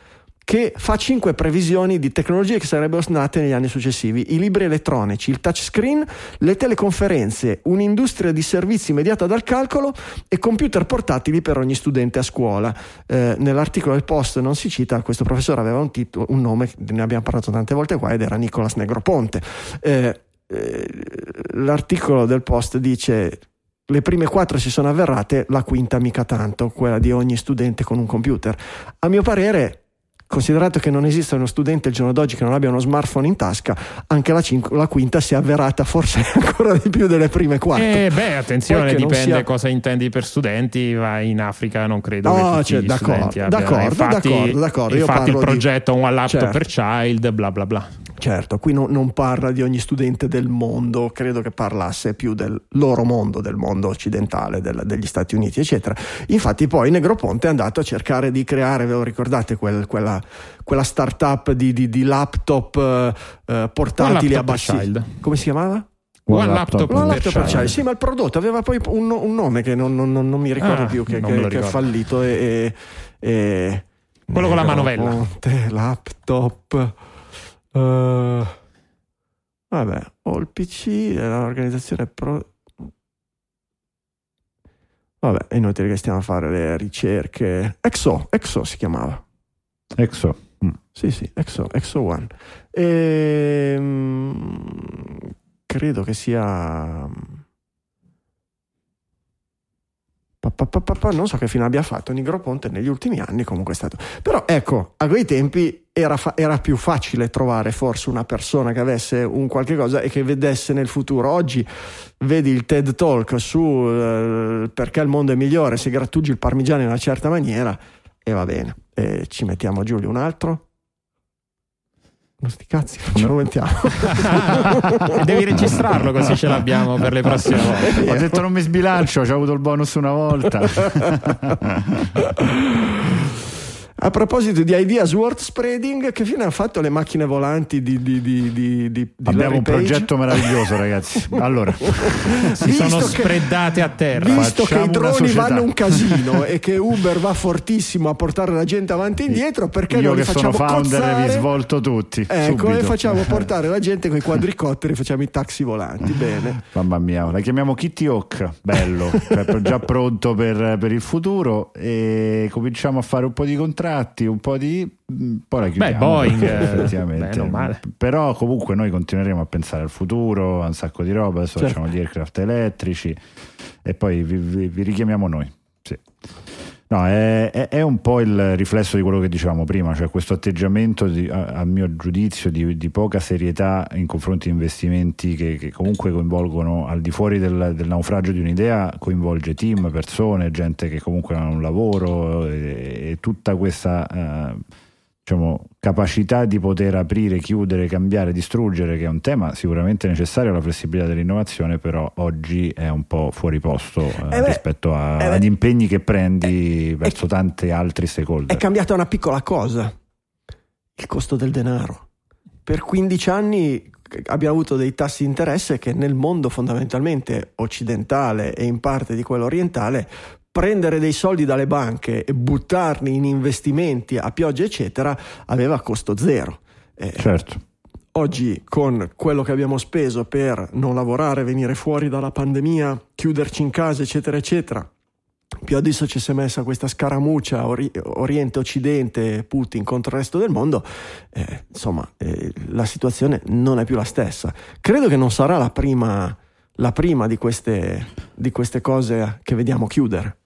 che fa cinque previsioni di tecnologie che sarebbero nate negli anni successivi, i libri elettronici, il touchscreen, le teleconferenze, un'industria di servizi immediata dal calcolo e computer portatili per ogni studente a scuola. Eh, nell'articolo del post non si cita, questo professore aveva un, titolo, un nome, ne abbiamo parlato tante volte qua, ed era Nicolas Negroponte. Eh, eh, l'articolo del post dice le prime quattro si sono avverate, la quinta mica tanto, quella di ogni studente con un computer. A mio parere, considerato che non esiste uno studente al giorno d'oggi che non abbia uno smartphone in tasca, anche la, cinque- la quinta si è avverata forse ancora di più delle prime quattro. Eh, beh, attenzione, dipende sia- cosa intendi per studenti. Vai in Africa, non credo No, che cioè, d'accordo, d'accordo, infatti, d'accordo, d'accordo. Io Infatti, il parlo di- progetto One Laptop Certo. per Child, bla bla bla. Certo, qui no- non parla di ogni studente del mondo, credo che parlasse più del loro mondo, del mondo occidentale, del- degli Stati Uniti, eccetera. Infatti poi Negroponte è andato a cercare di creare, ve lo ricordate, quel- quella, quella startup di, di- di laptop eh, eh, portatili One a Laptop bassi... Come si chiamava? One One laptop, laptop laptop per Child. Sì, ma il prodotto aveva poi un, un nome che non, non- non- non mi ricordo Ah, più, che, che- che è fallito. E, e- e- Quello con la manovella. Laptop. Eh, vabbè, ho il PC, è l'organizzazione pro. Vabbè, è inutile che stiamo a fare le ricerche. Exo, Exo si chiamava. Exo. Mm. Sì, sì, Exo, Exo One. Ehm, credo che sia. Non so che fine abbia fatto Nigroponte negli ultimi anni, comunque è stato. Però ecco, a quei tempi era, fa- era più facile trovare forse una persona che avesse un qualche cosa e che vedesse nel futuro. Oggi vedi il TED Talk su eh, perché il mondo è migliore se grattugi il parmigiano in una certa maniera e va bene. E ci mettiamo Giulio un altro? Non sti cazzi, non ce lo mettiamo. E devi registrarlo così ce l'abbiamo per le prossime volte. Ho detto non mi sbilancio, ho avuto il bonus una volta. A proposito di ideas worth spreading, che fine hanno fatto le macchine volanti di, di, di, di, Abbiamo un progetto meraviglioso, ragazzi. Allora, Si Visto sono che- spreadate a terra. Visto che Facciamo i una droni vanno un casino e che Uber va fortissimo a portare la gente avanti e indietro, perché io non li che sono facciamo founder cozzare? vi svolto tutti. Ecco, subito. e facciamo portare la gente con i quadricotteri, facciamo i taxi volanti. Bene. Mamma mia, la chiamiamo Kitty Hawk, bello, cioè, già pronto per, per il futuro e cominciamo a fare un po' di contratti, un po' di... mm, Poi la chiudiamo. Boeing, perché eh, effettivamente. o male. Però comunque noi continueremo a pensare al futuro, a un sacco di roba, adesso Certo. facciamo gli aircraft elettrici e poi vi, vi- vi richiamiamo noi. Sì. No, è, è, è, un po' il riflesso di quello che dicevamo prima, cioè questo atteggiamento, di, a, a, mio giudizio, di, di, poca serietà in confronti di investimenti che, che comunque coinvolgono al di fuori del, del, naufragio di un'idea, coinvolge team, persone, gente che comunque ha un lavoro e, e tutta questa... Uh, diciamo, capacità di poter aprire, chiudere, cambiare, distruggere, che è un tema sicuramente necessario, la flessibilità dell'innovazione, però oggi è un po' fuori posto eh, eh rispetto a, eh agli impegni che prendi eh, verso tanti altri stakeholder. È cambiata una piccola cosa, il costo del denaro. Per 15 anni abbiamo avuto dei tassi di interesse che nel mondo fondamentalmente occidentale e in parte di quello orientale prendere dei soldi dalle banche e buttarli in investimenti a pioggia, eccetera, aveva costo zero. Eh, certo. Oggi, con quello che abbiamo speso per non lavorare, venire fuori dalla pandemia, chiuderci in casa, eccetera, eccetera, più adesso ci si è messa questa scaramuccia ori- Oriente-Occidente, Putin contro il resto del mondo, eh, insomma, eh, la situazione non è più la stessa. Credo che non sarà la prima, la prima di, queste, di queste cose che vediamo chiudere.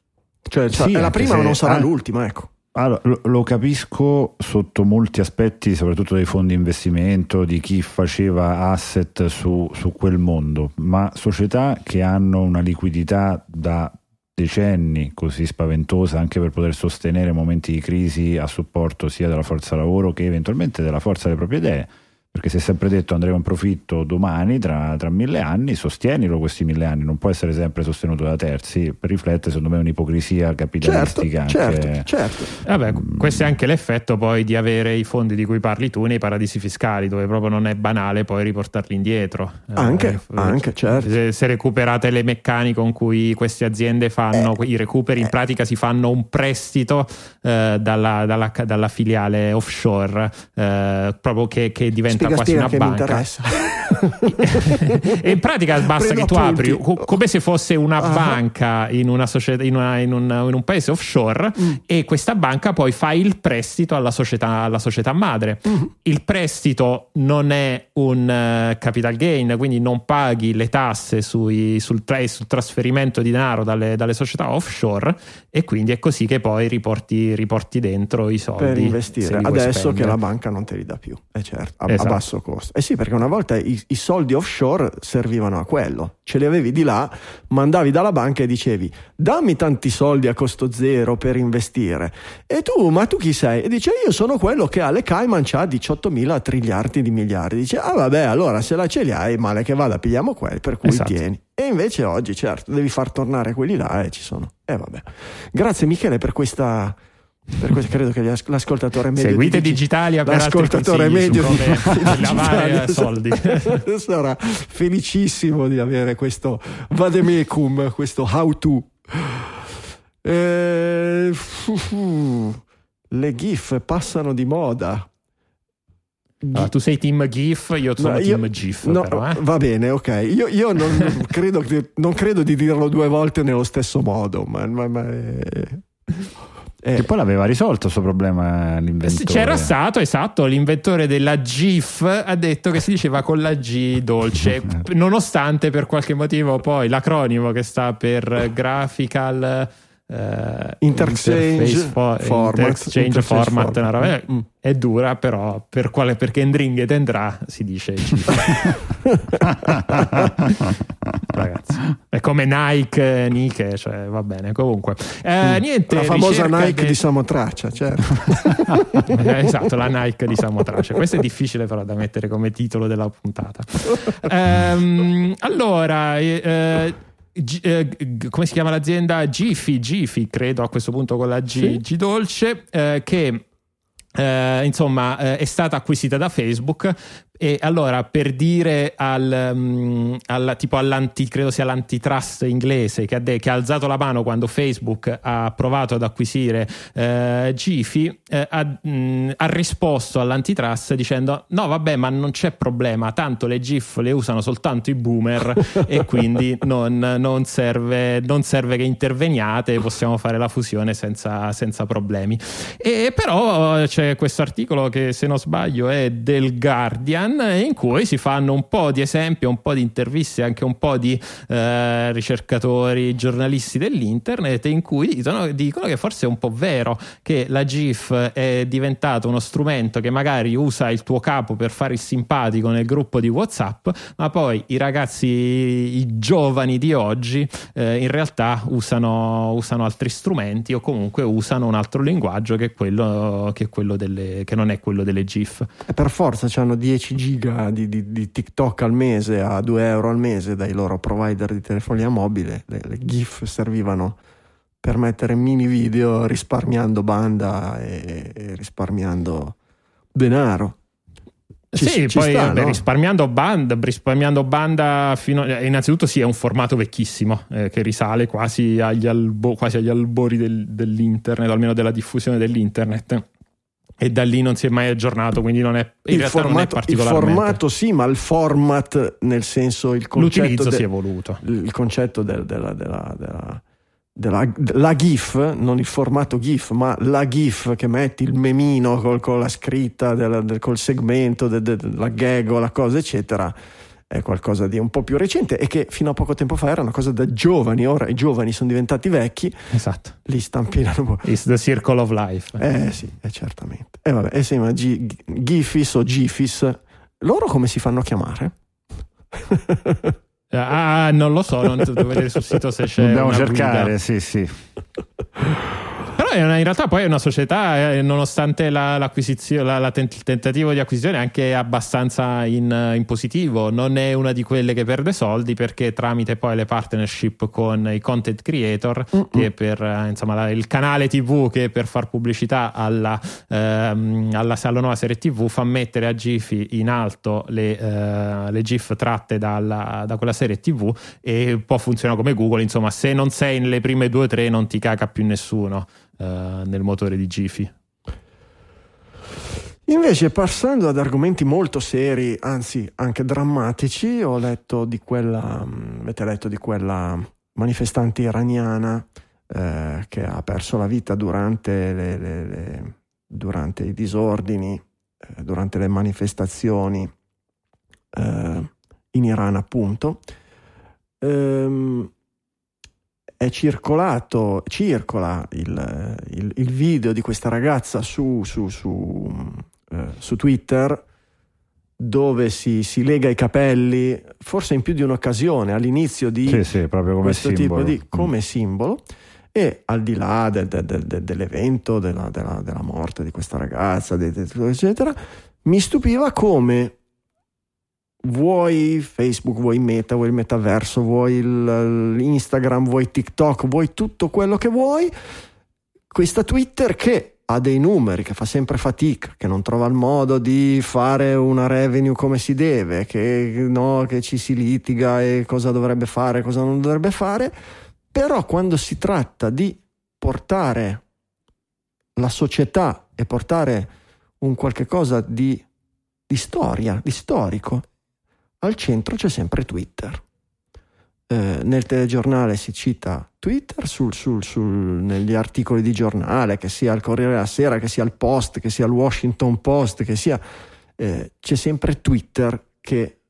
Cioè, cioè sì, è la prima ma non sarà ah, l'ultima, ecco. Allora, lo, lo, capisco sotto molti aspetti, soprattutto dei fondi investimento, di chi faceva asset su, su quel mondo, ma società che hanno una liquidità da decenni così spaventosa anche per poter sostenere momenti di crisi a supporto sia della forza lavoro che eventualmente della forza delle proprie idee perché si è sempre detto andremo in profitto domani, tra, tra, mille anni, sostienilo questi mille anni, non può essere sempre sostenuto da terzi, per riflettere secondo me un'ipocrisia capitalistica. Certo, anche, certo, certo. Vabbè, questo è anche l'effetto poi di avere i fondi di cui parli tu nei paradisi fiscali, dove proprio non è banale poi riportarli indietro. Anche, eh, anche certo. Se, se, recuperate le meccaniche con cui queste aziende fanno eh, i recuperi, in eh. pratica si fanno un prestito eh, dalla, dalla, dalla, filiale offshore, eh, proprio che, che diventa spiega, quasi una banca. e in pratica basta Prendo che tu appunti. apri co- come se fosse una uh-huh. banca in, una società, in, una, in, un, in, un, paese offshore mm. e questa banca poi fa il prestito alla società, alla società madre. Mm. Il prestito non è un uh, capital gain, quindi non paghi le tasse sui, sul, tra- sul, trasferimento di denaro dalle, dalle, società offshore e quindi è così che poi riporti, riporti dentro i soldi. Per investire, adesso spendere. che la banca non te li dà più, è certo, a, esatto. Basso costo. Eh sì, perché una volta i, i soldi offshore servivano a quello, ce li avevi di là, mandavi dalla banca e dicevi dammi tanti soldi a costo zero per investire. E tu, ma tu chi sei? E dice io sono quello che alle Cayman ha 18 mila triliardi di miliardi. Dice ah vabbè allora se la ce li hai male che vada pigliamo quelli per cui esatto. tieni. E invece oggi certo devi far tornare quelli là e ci sono. E eh, vabbè. Grazie Michele per questa per questo credo che l'ascoltatore medio seguite di Digitalia per l'ascoltatore medio di, di lavare soldi sarà felicissimo di avere questo vademecum questo how to eh, le GIF passano di moda Ah, tu sei team GIF, io sono no, io, team GIF. No, però, eh? Va bene, ok. Io, io non, credo, non, credo, di dirlo due volte nello stesso modo, ma, ma, ma eh. Che poi l'aveva risolto il suo problema l'inventore. C'era stato, esatto, l'inventore della GIF ha detto che si diceva con la G dolce, nonostante per qualche motivo poi l'acronimo che sta per Graphical Uh, interchange, for, format, interchange, interchange format, format. Roba, mm. è dura però per quale, perché Endringhet andrà si dice ragazzi è come Nike Nike cioè va bene comunque eh, mm. niente la famosa Nike de... di Samotracia certo eh, esatto la Nike di Samotracia questo è difficile però da mettere come titolo della puntata um, allora eh, G- eh, come si chiama l'azienda? Gifi, Gifi, credo a questo punto con la G, sì. G dolce, eh, che eh, insomma eh, è stata acquisita da Facebook e allora per dire al, um, al tipo all'anti, credo sia l'antitrust inglese che ha, de- che ha, alzato la mano quando Facebook ha provato ad acquisire eh, Gifi, eh, ha, mh, mm, ha, risposto all'antitrust dicendo no vabbè ma non c'è problema, tanto le GIF le usano soltanto i boomer e quindi non, non, serve, non, serve, che interveniate, possiamo fare la fusione senza, senza problemi. E però c'è questo articolo che se non sbaglio è del Guardian Run in cui si fanno un po' di esempi, un po' di interviste, anche un po' di eh, ricercatori, giornalisti dell'internet in cui dicono, dicono che forse è un po' vero che la GIF è diventato uno strumento che magari usa il tuo capo per fare il simpatico nel gruppo di WhatsApp, ma poi i ragazzi, i giovani di oggi eh, in realtà usano, usano, altri strumenti o comunque usano un altro linguaggio che, quello, che, quello delle, che non è quello delle GIF. E per forza hanno 10 giga di, di, di, TikTok al mese a 2 euro al mese dai loro provider di telefonia mobile, le, le GIF servivano per mettere mini video risparmiando banda e, e risparmiando denaro. Ci, sì, ci poi sta, beh, no? risparmiando, banda, risparmiando banda fino a, innanzitutto sì, è un formato vecchissimo eh, che risale quasi agli, albo, quasi agli albori del, dell'internet, almeno della diffusione dell'internet. E da lì non si è mai aggiornato, quindi non è, in il realtà formato, non è particolarmente... Il formato sì, ma il format nel senso il concetto... L'utilizzo de, si è evoluto. Il concetto del, della, della, della della, la GIF, non il formato GIF, ma la GIF che metti il memino col, con la scritta, del, del, col segmento, de, de, la gag o la cosa, eccetera, è qualcosa di un po' più recente e che fino a poco tempo fa era una cosa da giovani. Ora i giovani sono diventati vecchi, esatto. li stampinano. It's the circle of life. Eh sì, eh, certamente. E eh, vabbè, eh sì, ma G- GIFIS o GIFIS, loro come si fanno a chiamare? Ah, non lo so, non devo vedere sul sito se c'è. Dobbiamo cercare, guida. sì, sì. Però una, in realtà poi è una società, eh, nonostante la, l'acquisizione, la, la tent- il tentativo di acquisizione, è anche abbastanza in, in, positivo. Non è una di quelle che perde soldi perché tramite poi le partnership con i content creator, uh-uh. che per eh, insomma la, il canale TV che per far pubblicità alla, ehm, alla, alla, nuova serie TV fa mettere a Giphy in alto le, eh, le GIF tratte dalla, da quella serie TV e può funzionare come Google. Insomma, se non sei nelle prime due o tre, non ti caga più nessuno. Eh, nel motore di Gifi. Invece, passando ad argomenti molto seri, anzi anche drammatici, ho letto di quella, mm, avete letto di quella manifestante iraniana eh, che ha perso la vita durante, le, le, le, durante i disordini, eh, durante le manifestazioni eh, in Iran, appunto. Ehm, è circolato, circola il, il, il, video di questa ragazza su, su, su, eh, su Twitter dove si, si, lega i capelli, forse in più di un'occasione, all'inizio di sì, sì, questo simbolo. tipo di come mm. simbolo. E al di là de, de, de, dell'evento, della, della, della, morte di questa ragazza, eccetera, mi stupiva come vuoi Facebook, vuoi Meta, vuoi il metaverso, vuoi l'Instagram, vuoi TikTok, vuoi tutto quello che vuoi, questa Twitter che ha dei numeri, che fa sempre fatica, che non trova il modo di fare una revenue come si deve, che, no, che ci si litiga e cosa dovrebbe fare, cosa non dovrebbe fare, però quando si tratta di portare la società e portare un qualche cosa di, di storia, di storico, al centro c'è sempre Twitter. Eh, nel telegiornale si cita Twitter, sul, sul, sul, negli articoli di giornale, che sia il Corriere della Sera, che sia il Post, che sia il Washington Post, che sia... Eh, c'è sempre Twitter che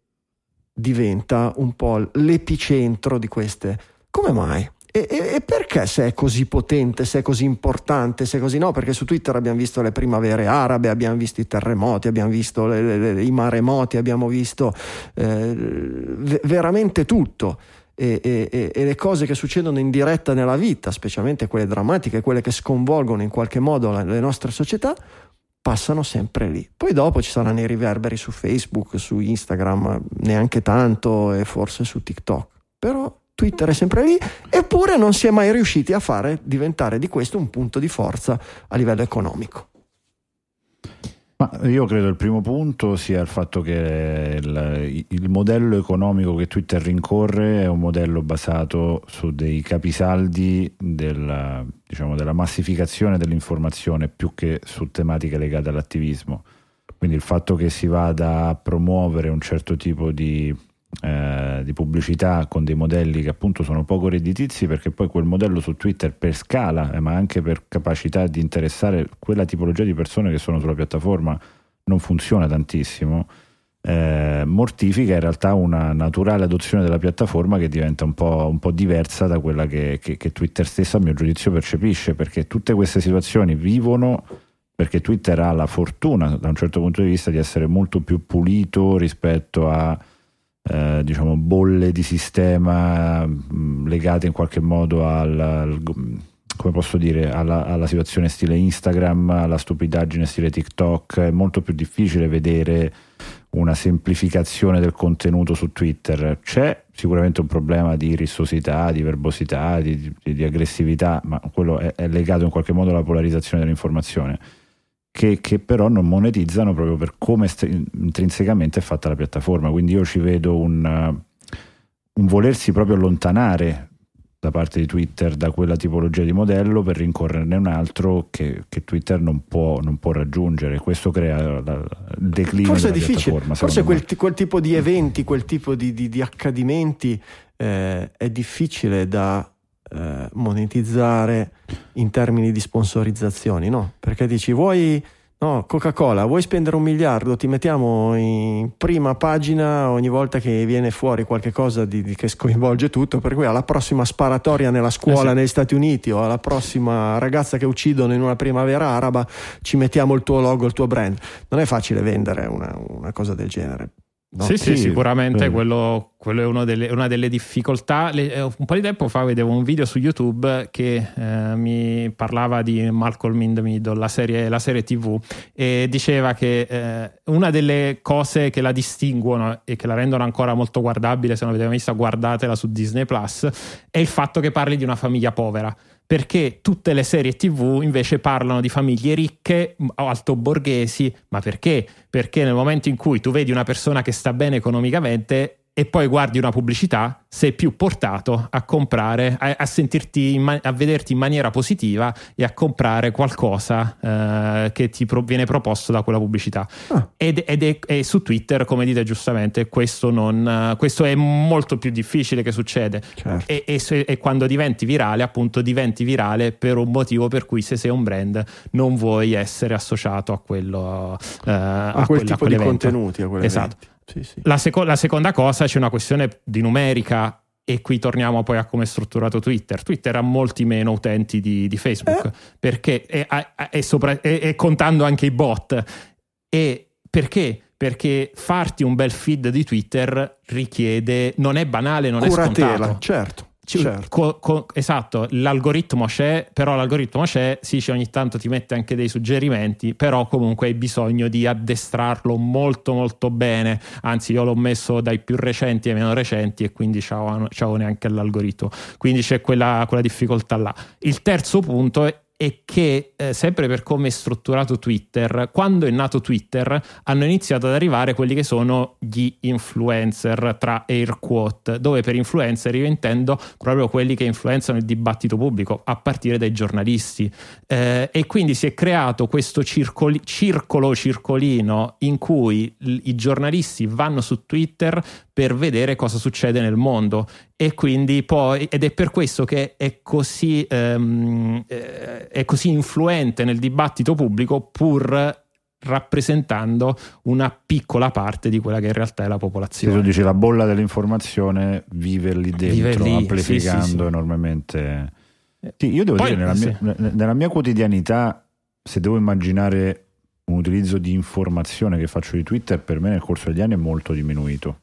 diventa un po' l'epicentro di queste... Come mai? E, e, e, perché se è così potente, se è così importante, se è così no? Perché su Twitter abbiamo visto le primavere arabe, abbiamo visto i terremoti, abbiamo visto le, le, le, i maremoti, abbiamo visto eh, veramente tutto. E, e, e, le cose che succedono in diretta nella vita, specialmente quelle drammatiche, quelle che sconvolgono in qualche modo le nostre società, passano sempre lì. Poi dopo ci saranno i riverberi su Facebook, su Instagram, neanche tanto e forse su TikTok. Però Twitter è sempre lì, eppure non si è mai riusciti a fare diventare di questo un punto di forza a livello economico. Ma io credo il primo punto sia il fatto che il, il, modello economico che Twitter rincorre è un modello basato su dei capisaldi della, diciamo, della massificazione dell'informazione più che su tematiche legate all'attivismo. Quindi il fatto che si vada a promuovere un certo tipo di eh, di pubblicità con dei modelli che appunto sono poco redditizi perché poi quel modello su Twitter per scala eh, ma anche per capacità di interessare quella tipologia di persone che sono sulla piattaforma non funziona tantissimo. Eh, mortifica in realtà una naturale adozione della piattaforma che diventa un po', un po diversa da quella che, che, che, Twitter stesso a mio giudizio percepisce, perché tutte queste situazioni vivono perché Twitter ha la fortuna da un certo punto di vista di essere molto più pulito rispetto a eh, diciamo bolle di sistema mh, legate in qualche modo al, al come posso dire, alla, alla, situazione stile Instagram, alla stupidaggine stile TikTok, è molto più difficile vedere una semplificazione del contenuto su Twitter. C'è sicuramente un problema di rissosità, di verbosità, di, di, di aggressività, ma quello è, è, legato in qualche modo alla polarizzazione dell'informazione, che, che però non monetizzano proprio per come st- intrinsecamente è fatta la piattaforma. Quindi io ci vedo un, un volersi proprio allontanare da parte di Twitter da quella tipologia di modello per rincorrerne un altro che, che Twitter non può, non può, raggiungere. Questo crea la, il declino forse della è difficile. Forse quel, quel, tipo di eventi, quel tipo di, di, di accadimenti eh, è difficile da eh, monetizzare in termini di sponsorizzazioni, no? Perché dici vuoi No, Coca-Cola, vuoi spendere un miliardo? Ti mettiamo in prima pagina ogni volta che viene fuori qualcosa di, di, che sconvolge tutto, per cui alla prossima sparatoria nella scuola eh sì. negli Stati Uniti o alla prossima ragazza che uccidono in una primavera araba ci mettiamo il tuo logo, il tuo brand. Non è facile vendere una, una cosa del genere. No? Sì, sì, sicuramente quello, quello, è delle, una delle difficoltà. Le, eh, un po' di tempo fa vedevo un video su YouTube che eh, mi parlava di Malcolm in the Middle, la serie, la serie TV, e diceva che eh, una delle cose che la distinguono e che la rendono ancora molto guardabile, se non l'avete mai vista, guardatela su Disney Plus, è il fatto che parli di una famiglia povera perché tutte le serie TV invece parlano di famiglie ricche o altoborghesi, ma perché? Perché nel momento in cui tu vedi una persona che sta bene economicamente e poi guardi una pubblicità, sei più portato a comprare, a, a sentirti, man- a vederti in maniera positiva e a comprare qualcosa eh, che ti pro- viene proposto da quella pubblicità. Ah. Ed, ed è, è, su Twitter, come dite giustamente, questo, non, questo è molto più difficile che succede. Certo. E, e, se, e, quando diventi virale, appunto, diventi virale per un motivo per cui se sei un brand non vuoi essere associato a quello eh, a, a quel tipo di contenuti. A esatto. Sì, sì. La, seco- la seconda cosa c'è una questione di numerica e qui torniamo poi a come è strutturato Twitter. Twitter ha molti meno utenti di, di Facebook, eh. perché è, è, sopra, è, contando anche i bot. E perché? Perché farti un bel feed di Twitter richiede, non è banale, non Curatela, è scontato. certo. Certo. Co, co, esatto, l'algoritmo c'è, però l'algoritmo c'è, sì, ogni tanto ti mette anche dei suggerimenti, però comunque hai bisogno di addestrarlo molto molto bene, anzi io l'ho messo dai più recenti ai meno recenti e quindi ciao, ciao neanche l'algoritmo, quindi c'è quella, quella difficoltà là. Il terzo punto è è che eh, sempre per come è strutturato Twitter, quando è nato Twitter hanno iniziato ad arrivare quelli che sono gli influencer tra air quote, dove per influencer io intendo proprio quelli che influenzano il dibattito pubblico, a partire dai giornalisti. Eh, e quindi si è creato questo circoli, circolo circolino in cui l- i giornalisti vanno su Twitter per vedere cosa succede nel mondo e quindi poi ed è per questo che è così, ehm, eh, è così influente nel dibattito pubblico pur rappresentando una piccola parte di quella che in realtà è la popolazione. Se tu dici la bolla dell'informazione vive lì dentro, vive lì, amplificando sì, sì, sì. enormemente. Sì, io devo Poi, dire, nella mia, nella mia quotidianità, se devo immaginare un utilizzo di informazione che faccio di Twitter, per me nel corso degli anni è molto diminuito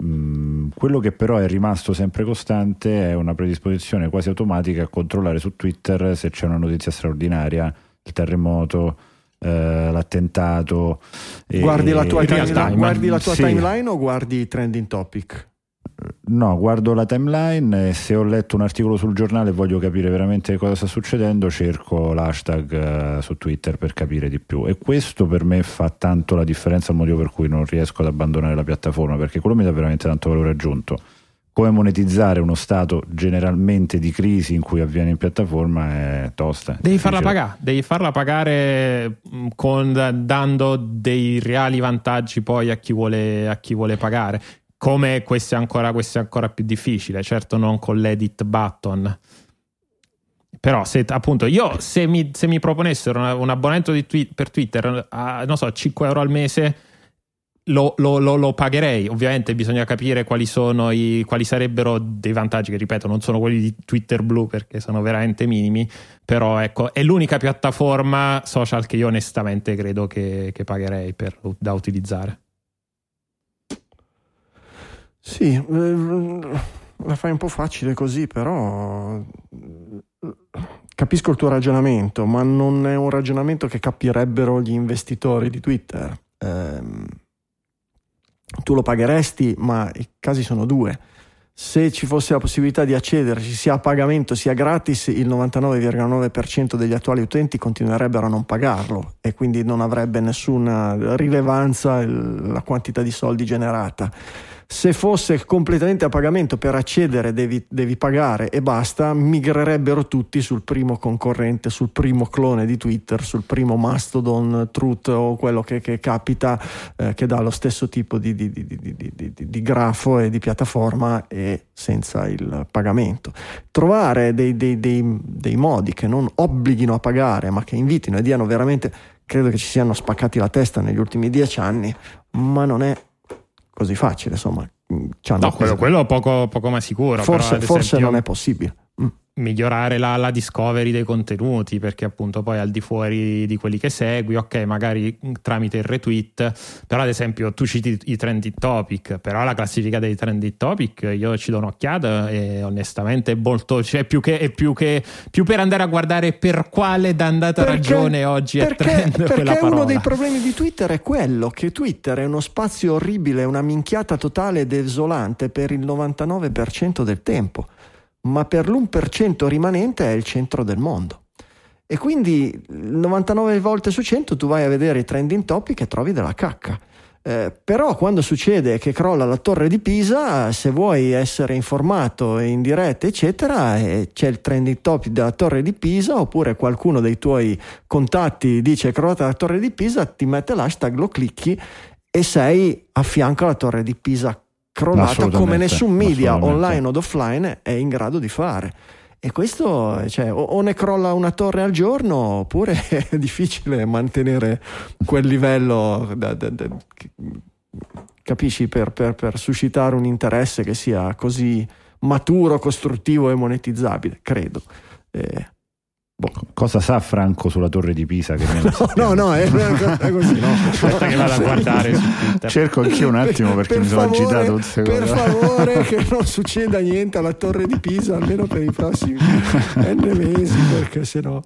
Mm, quello che però è rimasto sempre costante è una predisposizione quasi automatica a controllare su Twitter se c'è una notizia straordinaria, il terremoto, eh, l'attentato. Guardi, e, la tua, timeline, guardi la tua sì. timeline o guardi trending topic? No, guardo la timeline e se ho letto un articolo sul giornale e voglio capire veramente cosa sta succedendo, cerco l'hashtag uh, su Twitter per capire di più. E questo per me fa tanto la differenza, il motivo per cui non riesco ad abbandonare la piattaforma, perché quello mi dà veramente tanto valore aggiunto. Come monetizzare uno stato generalmente di crisi in cui avviene in piattaforma è tosta. Devi farla pagare, devi farla pagare mm, con, dando dei reali vantaggi poi a chi vuole, a chi vuole pagare come questo è, ancora, questo è ancora più difficile, certo non con l'edit button. Però se appunto io se mi, se mi proponessero un, un abbonamento twi- per Twitter a non so 5 euro al mese lo, lo, lo, lo, pagherei. Ovviamente bisogna capire quali sono i, quali sarebbero dei vantaggi, che ripeto, non sono quelli di Twitter Blue perché sono veramente minimi. Però ecco, è l'unica piattaforma social che io onestamente credo che, che pagherei per, da utilizzare. Sì, eh, la fai un po' facile così, però capisco il tuo ragionamento, ma non è un ragionamento che capirebbero gli investitori di Twitter. Eh, tu lo pagheresti, ma i casi sono due. Se ci fosse la possibilità di accederci sia a pagamento sia gratis, il 99,9% degli attuali utenti continuerebbero a non pagarlo e quindi non avrebbe nessuna rilevanza la quantità di soldi generata se fosse completamente a pagamento per accedere devi, devi, pagare e basta, migrerebbero tutti sul primo concorrente, sul primo clone di Twitter, sul primo Mastodon, Truth o quello che, che capita, eh, che dà lo stesso tipo di, di, di, di, grafo e di piattaforma e senza il pagamento. Trovare dei, dei, dei, dei modi che non obblighino a pagare, ma che invitino e diano veramente credo che ci siano spaccati la testa negli ultimi dieci anni, ma non è così facile, insomma. No, quello, quello poco, poco, ma sicuro. Forse, però, forse esempio, non è possibile migliorare la, la, discovery dei contenuti perché appunto poi al di fuori di quelli che segui ok magari tramite il retweet però ad esempio tu citi i trending topic però la classifica dei trending topic io ci do un'occhiata e onestamente è molto cioè più che, è più che più per andare a guardare per quale d'andata perché, ragione oggi perché, è trend perché quella parola. uno dei problemi di Twitter è quello che Twitter è uno spazio orribile una minchiata totale e desolante per il 99% del tempo ma per l'1% rimanente è il centro del mondo. E quindi 99 volte su 100 tu vai a vedere i trending topic e trovi della cacca. Eh, però quando succede che crolla la torre di Pisa, se vuoi essere informato in diretta, eccetera, eh, c'è il trending topic della torre di Pisa, oppure qualcuno dei tuoi contatti dice crollata la torre di Pisa, ti mette l'hashtag, lo clicchi e sei a fianco alla torre di Pisa crollata come nessun media online o offline è in grado di fare. E questo, cioè, o, ne crolla una torre al giorno, oppure è difficile mantenere quel livello, da, da, da, capisci, per, per, per, suscitare un interesse che sia così maturo, costruttivo e monetizzabile, credo. Eh, cosa sa Franco sulla torre di Pisa? Che no, no, no, è, è così. No. Aspetta che vado a guardare Cerco anch'io un attimo perché per mi sono favore, agitato un secondo. Per favore che non succeda niente alla torre di Pisa, almeno per i prossimi N mesi, perché sennò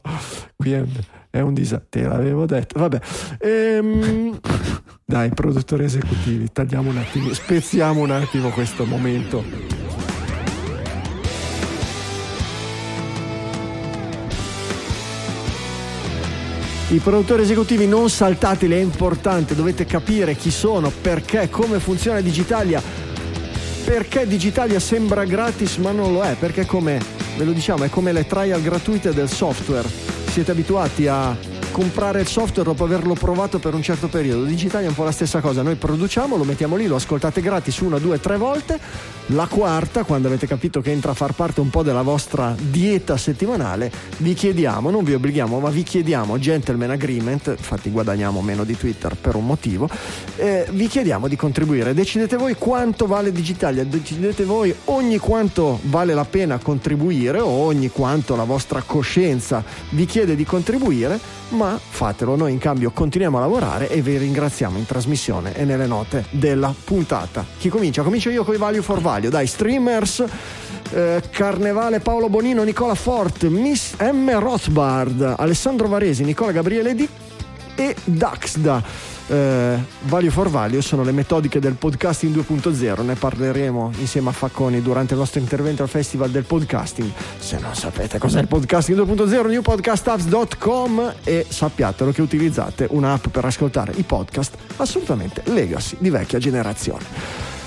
qui è, è un disastro. Te l'avevo detto. Vabbè. Ehm, dai, produttori esecutivi, tagliamo un attimo, spezziamo un attimo questo momento I produttori esecutivi non saltateli, è importante, dovete capire chi sono, perché, come funziona Digitalia, perché Digitalia sembra gratis ma non lo è, perché come, ve lo diciamo, è come le trial gratuite del software. Siete abituati a comprare il software dopo averlo provato per un certo periodo. Digitalia è un po' la stessa cosa, noi produciamo, lo mettiamo lì, lo ascoltate gratis una, due, tre volte, la quarta, quando avete capito che entra a far parte un po' della vostra dieta settimanale, vi chiediamo, non vi obblighiamo, ma vi chiediamo, gentleman agreement, infatti guadagniamo meno di Twitter per un motivo, eh, vi chiediamo di contribuire. Decidete voi quanto vale Digitalia, decidete voi ogni quanto vale la pena contribuire o ogni quanto la vostra coscienza vi chiede di contribuire, ma fatelo, noi in cambio continuiamo a lavorare e vi ringraziamo in trasmissione e nelle note della puntata. Chi comincia? Comincio io con i Value for Value. Dai, streamers. Eh, Carnevale, Paolo Bonino, Nicola Fort, Miss M. Rothbard, Alessandro Varesi, Nicola Gabriele D e Daxda. Eh, value for Value sono le metodiche del podcasting 2.0 ne parleremo insieme a Facconi durante il nostro intervento al festival del podcasting. Se non sapete cos'è il podcasting 2.0 newpodcastapps.com e sappiatelo che utilizzate un'app per ascoltare i podcast assolutamente legacy di vecchia generazione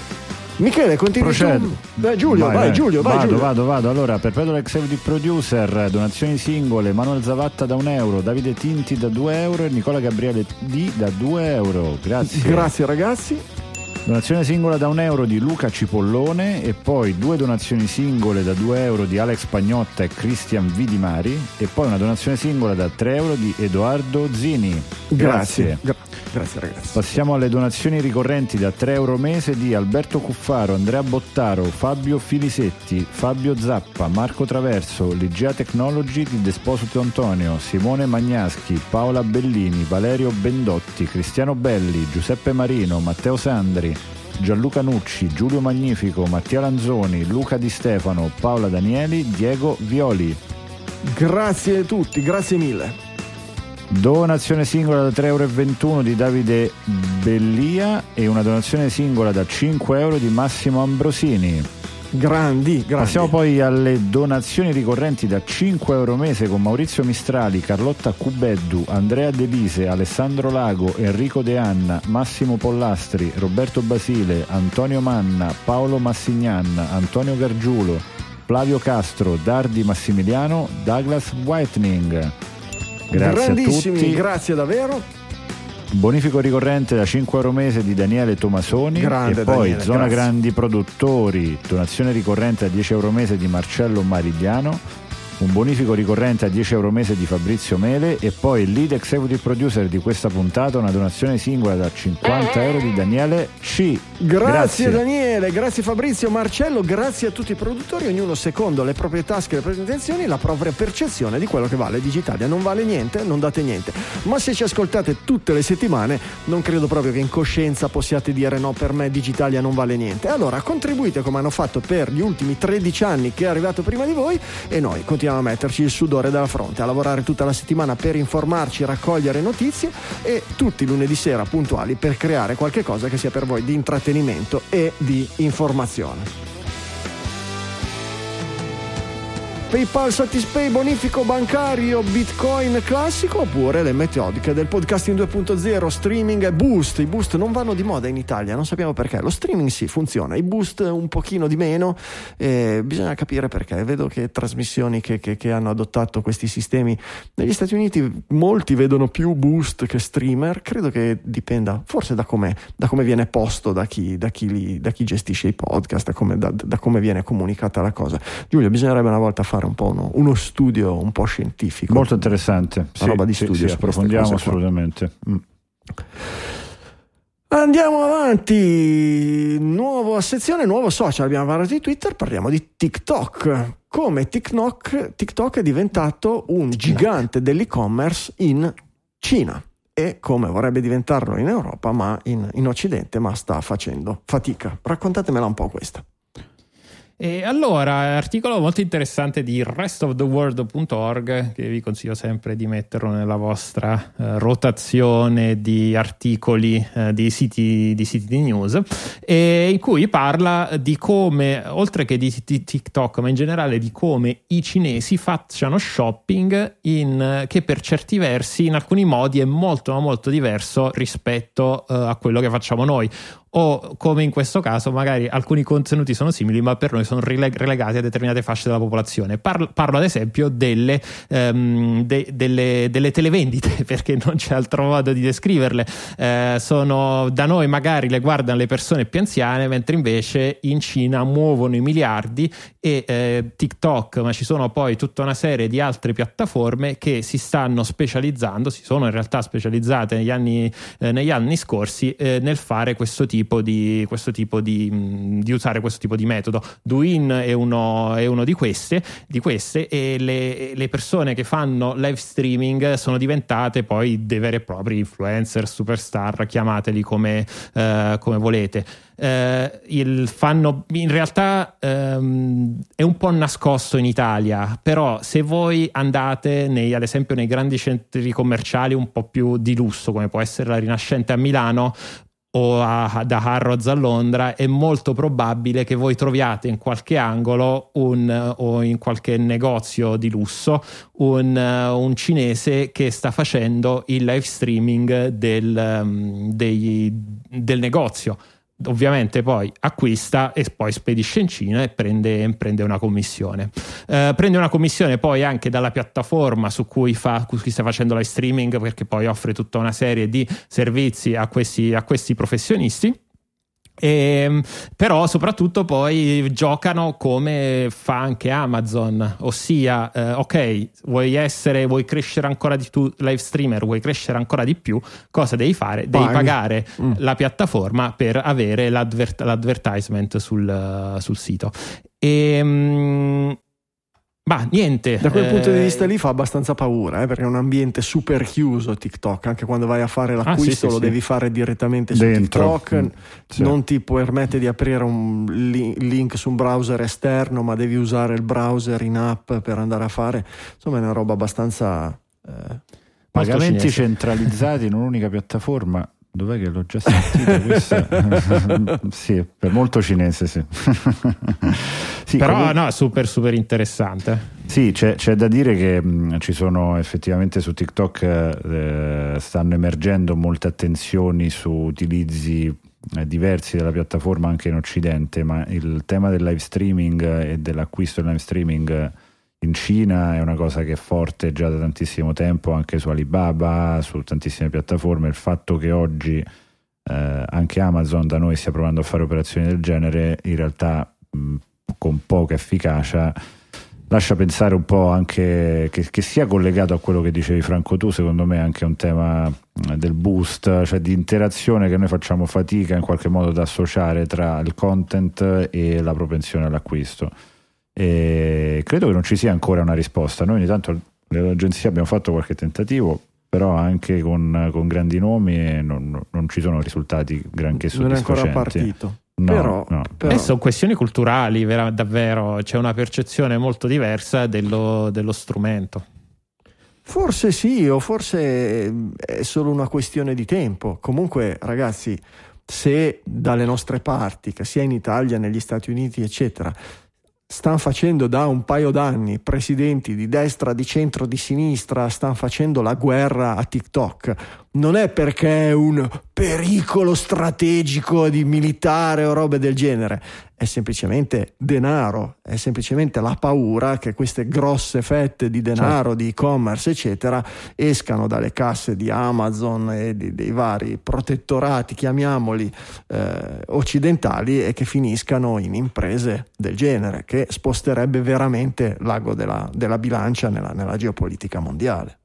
Michele, continui Procedo. Beh, Giulio, vai, vai, Giulio, vai vado, Giulio. Vado, vado, Allora, Perpetual Executive Producer, donazioni singole, Manuel Zavatta da un euro, Davide Tinti da 2 euro e Nicola Gabriele D da 2 euro. Grazie. Grazie ragazzi. Donazione singola da un euro di Luca Cipollone e poi due donazioni singole da 2 euro di Alex Pagnotta e Cristian Vidimari e poi una donazione singola da 3 euro di Edoardo Zini. Grazie. Gra- grazie ragazzi. Passiamo alle donazioni ricorrenti da 3 euro mese di Alberto Cuffaro, Andrea Bottaro, Fabio Filisetti, Fabio Zappa, Marco Traverso, Ligia Technology di Desposito Antonio, Simone Magnaschi, Paola Bellini, Valerio Bendotti, Cristiano Belli, Giuseppe Marino, Matteo Sandri, Gianluca Nucci, Giulio Magnifico, Mattia Lanzoni, Luca Di Stefano, Paola Danieli, Diego Violi. Grazie a tutti, grazie mille. Donazione singola da 3,21 euro di Davide Bellia e una donazione singola da 5 euro di Massimo Ambrosini. Grandi, grandi. Passiamo poi alle donazioni ricorrenti da 5 euro mese con Maurizio Mistrali, Carlotta Cubeddu, Andrea Delise, Alessandro Lago, Enrico De Anna, Massimo Pollastri, Roberto Basile, Antonio Manna, Paolo Massignan, Antonio Gargiulo, Flavio Castro, Dardi Massimiliano, Douglas Whitening. Grazie a tutti. grazie davvero. Bonifico ricorrente da 5 euro mese di Daniele Tomasoni. Grande e poi Daniele, Zona grazie. Grandi Produttori, donazione ricorrente a 10 euro mese di Marcello Marigliano, un bonifico ricorrente a 10 euro mese di Fabrizio Mele e poi il lead executive producer di questa puntata, una donazione singola da 50 euro di Daniele C. Grazie, Daniele, grazie Fabrizio, Marcello, grazie a tutti i produttori, ognuno secondo le proprie tasche e le proprie intenzioni, la propria percezione di quello che vale Digitalia. Non vale niente, non date niente. Ma se ci ascoltate tutte le settimane, non credo proprio che in coscienza possiate dire no, per me Digitalia non vale niente. Allora contribuite come hanno fatto per gli ultimi 13 anni che è arrivato prima di voi e noi continuiamo a metterci il sudore dalla fronte, a lavorare tutta la settimana per informarci, raccogliere notizie e tutti lunedì sera puntuali per creare qualche cosa che sia per voi di intrattenimento e di informazione. PayPal Satispay bonifico bancario Bitcoin classico oppure le metodiche del podcasting 2.0 streaming e boost. I boost non vanno di moda in Italia non sappiamo perché. Lo streaming sì funziona. I boost un pochino di meno eh, bisogna capire perché. Vedo che trasmissioni che, che- che hanno adottato questi sistemi negli Stati Uniti molti vedono più boost che streamer. Credo che dipenda forse da come, da come viene posto da chi, da chi li- da chi gestisce i podcast da come, da- come viene comunicata la cosa. Giulio bisognerebbe una volta fare un po' uno, uno studio un po' scientifico Molto interessante. Sì, roba di sì, studio sì, queste approfondiamo assolutamente. Mm. Andiamo avanti, nuova sezione, nuovo social, abbiamo parlato di Twitter, parliamo di TikTok. Come TikTok, TikTok è diventato un gigante dell'e-commerce in Cina e come vorrebbe diventarlo in Europa, ma in, in Occidente, ma sta facendo fatica. Raccontatemela un po' questa. E allora, articolo molto interessante di restoftheworld.org che vi consiglio sempre di metterlo nella vostra eh, rotazione di articoli eh, di, siti, di siti di news, in cui parla di come, oltre che di, di TikTok, ma in generale di come i cinesi facciano shopping in, che per certi versi in alcuni modi è molto ma molto diverso rispetto eh, a quello che facciamo noi o come in questo caso magari alcuni contenuti sono simili ma per noi sono relegati a determinate fasce della popolazione. Parlo, parlo ad esempio delle, ehm, de- delle, delle televendite perché non c'è altro modo di descriverle. Eh, sono da noi magari le guardano le persone più anziane mentre invece in Cina muovono i miliardi e eh, TikTok ma ci sono poi tutta una serie di altre piattaforme che si stanno specializzando si sono in realtà specializzate negli anni, eh, negli anni scorsi eh, nel fare questo tipo di, questo tipo di, mh, di usare questo tipo di metodo. Douyin è uno, è uno di, queste, di queste e le, le persone che fanno live streaming sono diventate poi dei veri e propri influencer, superstar, chiamateli come, eh, come volete. Eh, il fanno in realtà ehm, è un po' nascosto in Italia, però se voi andate nei, ad esempio nei grandi centri commerciali un po' più di lusso, come può essere la Rinascente a Milano, o a- da Harrods a Londra, è molto probabile che voi troviate in qualche angolo un, o in qualche negozio di lusso un, un cinese che sta facendo il live streaming del, um, dei- del negozio. Ovviamente poi acquista e poi spedisce in Cina e prende, prende una commissione. Eh, prende una commissione poi anche dalla piattaforma su cui, fa, su cui sta facendo live streaming perché poi offre tutta una serie di servizi a questi, a questi professionisti E, però soprattutto poi giocano come fa anche Amazon, ossia eh, ok, vuoi essere, vuoi crescere ancora di più live streamer, vuoi crescere ancora di più, cosa devi fare? Devi Paghi. pagare Mm. la piattaforma per avere l'advert- l'advertisement sul, sul sito. E, mm, ma niente. Da quel punto di eh, vista lì fa abbastanza paura, eh, perché è un ambiente super chiuso TikTok, anche quando vai a fare l'acquisto Ah, sì, sì, lo sì. devi fare direttamente su Dentro. TikTok, Mm, sì. non ti permette di aprire un li- link su un browser esterno, ma devi usare il browser in app per andare a fare, insomma è una roba abbastanza... eh, Pagamenti cinese. centralizzati in un'unica piattaforma. Dov'è che l'ho già sentita questa? sì, per molto cinese, sì. Sì, Però comunque- no, super super interessante. Sì, c'è, c'è da dire che mh, ci sono effettivamente su TikTok eh, stanno emergendo molte attenzioni su utilizzi eh, diversi della piattaforma anche in Occidente, ma il tema del live streaming e dell'acquisto del live streaming eh, in Cina è una cosa che è forte già da tantissimo tempo, anche su Alibaba, su tantissime piattaforme. Il fatto che oggi eh, anche Amazon da noi stia provando a fare operazioni del genere, in realtà mh, con poca efficacia, lascia pensare un po' anche che, che sia collegato a quello che dicevi Franco tu, secondo me anche un tema del boost, cioè di interazione che noi facciamo fatica in qualche modo ad associare tra il content e la propensione all'acquisto. E credo che non ci sia ancora una risposta. Noi ogni tanto nell'agenzia abbiamo fatto qualche tentativo, però anche con, con grandi nomi e non, non ci sono risultati granché non è soddisfacenti. ancora partito. No, però, no. però- Eh, sono questioni culturali, vera- davvero. C'è una percezione molto diversa dello, dello strumento. Forse sì, o forse è solo una questione di tempo. Comunque, ragazzi, se dalle nostre parti, che sia in Italia, negli Stati Uniti, eccetera, stanno facendo da un paio d'anni presidenti di destra, di centro, di sinistra, stanno facendo la guerra a TikTok, non è perché è un pericolo strategico di militare o robe del genere, è semplicemente denaro, è semplicemente la paura che queste grosse fette di denaro, di e-commerce, eccetera, escano dalle casse di Amazon e di- dei vari protettorati, chiamiamoli, eh, occidentali e che finiscano in imprese del genere, che sposterebbe veramente l'ago della, della bilancia nella, nella geopolitica mondiale.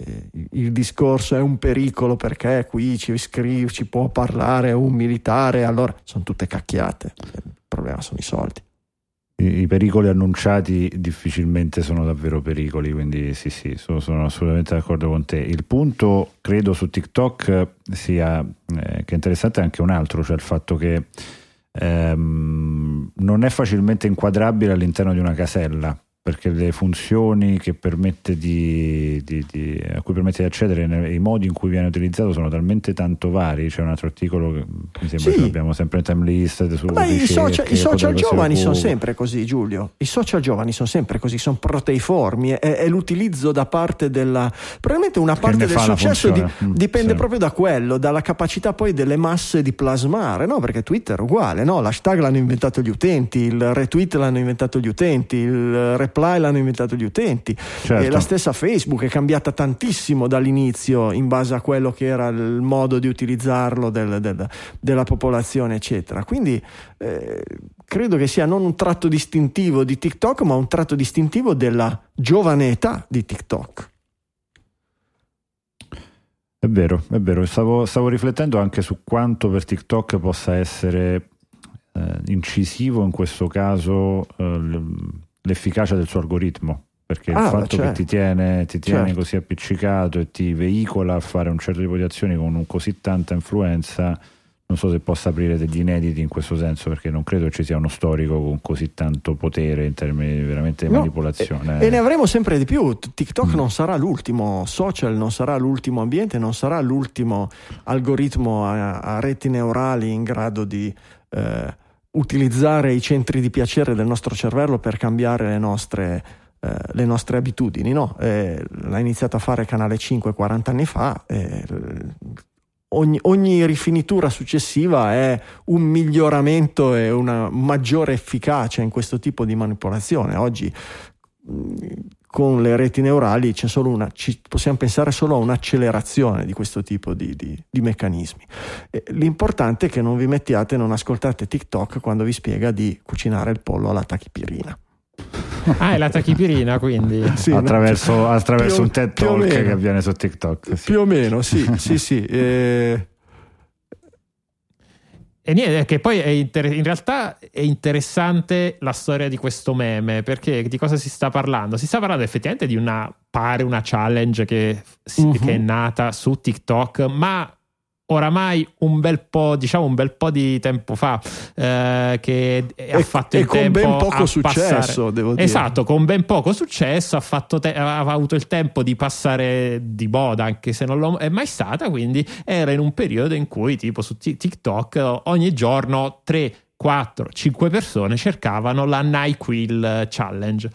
Eh, il- discorso è un pericolo perché qui ci, scrive, ci può parlare un militare, allora sono tutte cacchiate. Il problema sono i soldi. I, i pericoli annunciati difficilmente sono davvero pericoli, quindi sì, sì, sono, sono assolutamente d'accordo con te. Il punto, credo, su TikTok sia eh, che interessante anche un altro, cioè il fatto che ehm, non è facilmente inquadrabile all'interno di una casella. Perché le funzioni che permette di, di- di- a cui permette di accedere, ne- i modi in cui viene utilizzato sono talmente tanto vari. C'è un altro articolo che mi sembra Sì. che abbiamo sempre in time list su Ma i social, i social giovani sono sempre così, Giulio. I social giovani sono sempre così, sono proteiformi. È, è l'utilizzo da parte della. Probabilmente una parte del successo di-. Mm, dipende sì. proprio da quello, dalla capacità poi delle masse di plasmare, no? Perché Twitter è uguale, no? L'hashtag l'hanno inventato gli utenti, il retweet l'hanno inventato gli utenti, il reply l'hanno inventato gli utenti. Certo. E la stessa Facebook è cambiata tantissimo dall'inizio in base a quello che era il modo di utilizzarlo del- del- della popolazione, eccetera. Quindi eh, credo che sia non un tratto distintivo di TikTok, ma un tratto distintivo della giovane età di TikTok. È vero, è vero. Stavo, stavo riflettendo anche su quanto per TikTok possa essere eh, incisivo in questo caso eh, l'efficacia del suo algoritmo. Perché Ah, il fatto che certo. ti tiene, ti tiene Certo. così appiccicato e ti veicola a fare un certo tipo di azioni con così tanta influenza, non so se possa aprire degli inediti in questo senso, perché non credo ci sia uno storico con così tanto potere in termini veramente di No, manipolazione. E ne avremo sempre di più. TikTok Mm. non sarà l'ultimo social, non sarà l'ultimo ambiente, non sarà l'ultimo algoritmo a, a reti neurali in grado di eh, utilizzare i centri di piacere del nostro cervello per cambiare le nostre, eh, le nostre abitudini. No? Eh, l'ha iniziato a fare Canale 5 40 anni fa. eh, ogni, ogni rifinitura successiva è un miglioramento e una maggiore efficacia in questo tipo di manipolazione. Oggi mh, con le reti neurali c'è solo una, ci, possiamo pensare solo a un'accelerazione di questo tipo di, di, di meccanismi. E l'importante è che non vi mettiate, non ascoltate TikTok quando vi spiega di cucinare il pollo alla tachipirina. Ah, è la tachipirina quindi? Sì, attraverso, attraverso più, un TED Talk che avviene su TikTok. Sì. Più o meno, sì, sì, sì. Eh, e niente, che poi inter- in realtà è interessante la storia di questo meme, perché di cosa si sta parlando? Si sta parlando effettivamente di una, pare una challenge che, uh-huh. che è nata su TikTok, ma oramai un bel po', diciamo un bel po' di tempo fa, eh, che e, ha fatto il e con tempo ben poco successo, passare. devo dire. Esatto, con ben poco successo, ha, te- ha, avuto il tempo di passare di moda, anche se non lo è mai stata, quindi era in un periodo in cui tipo su TikTok ogni giorno 3, 4, 5 persone cercavano la NyQuil Challenge.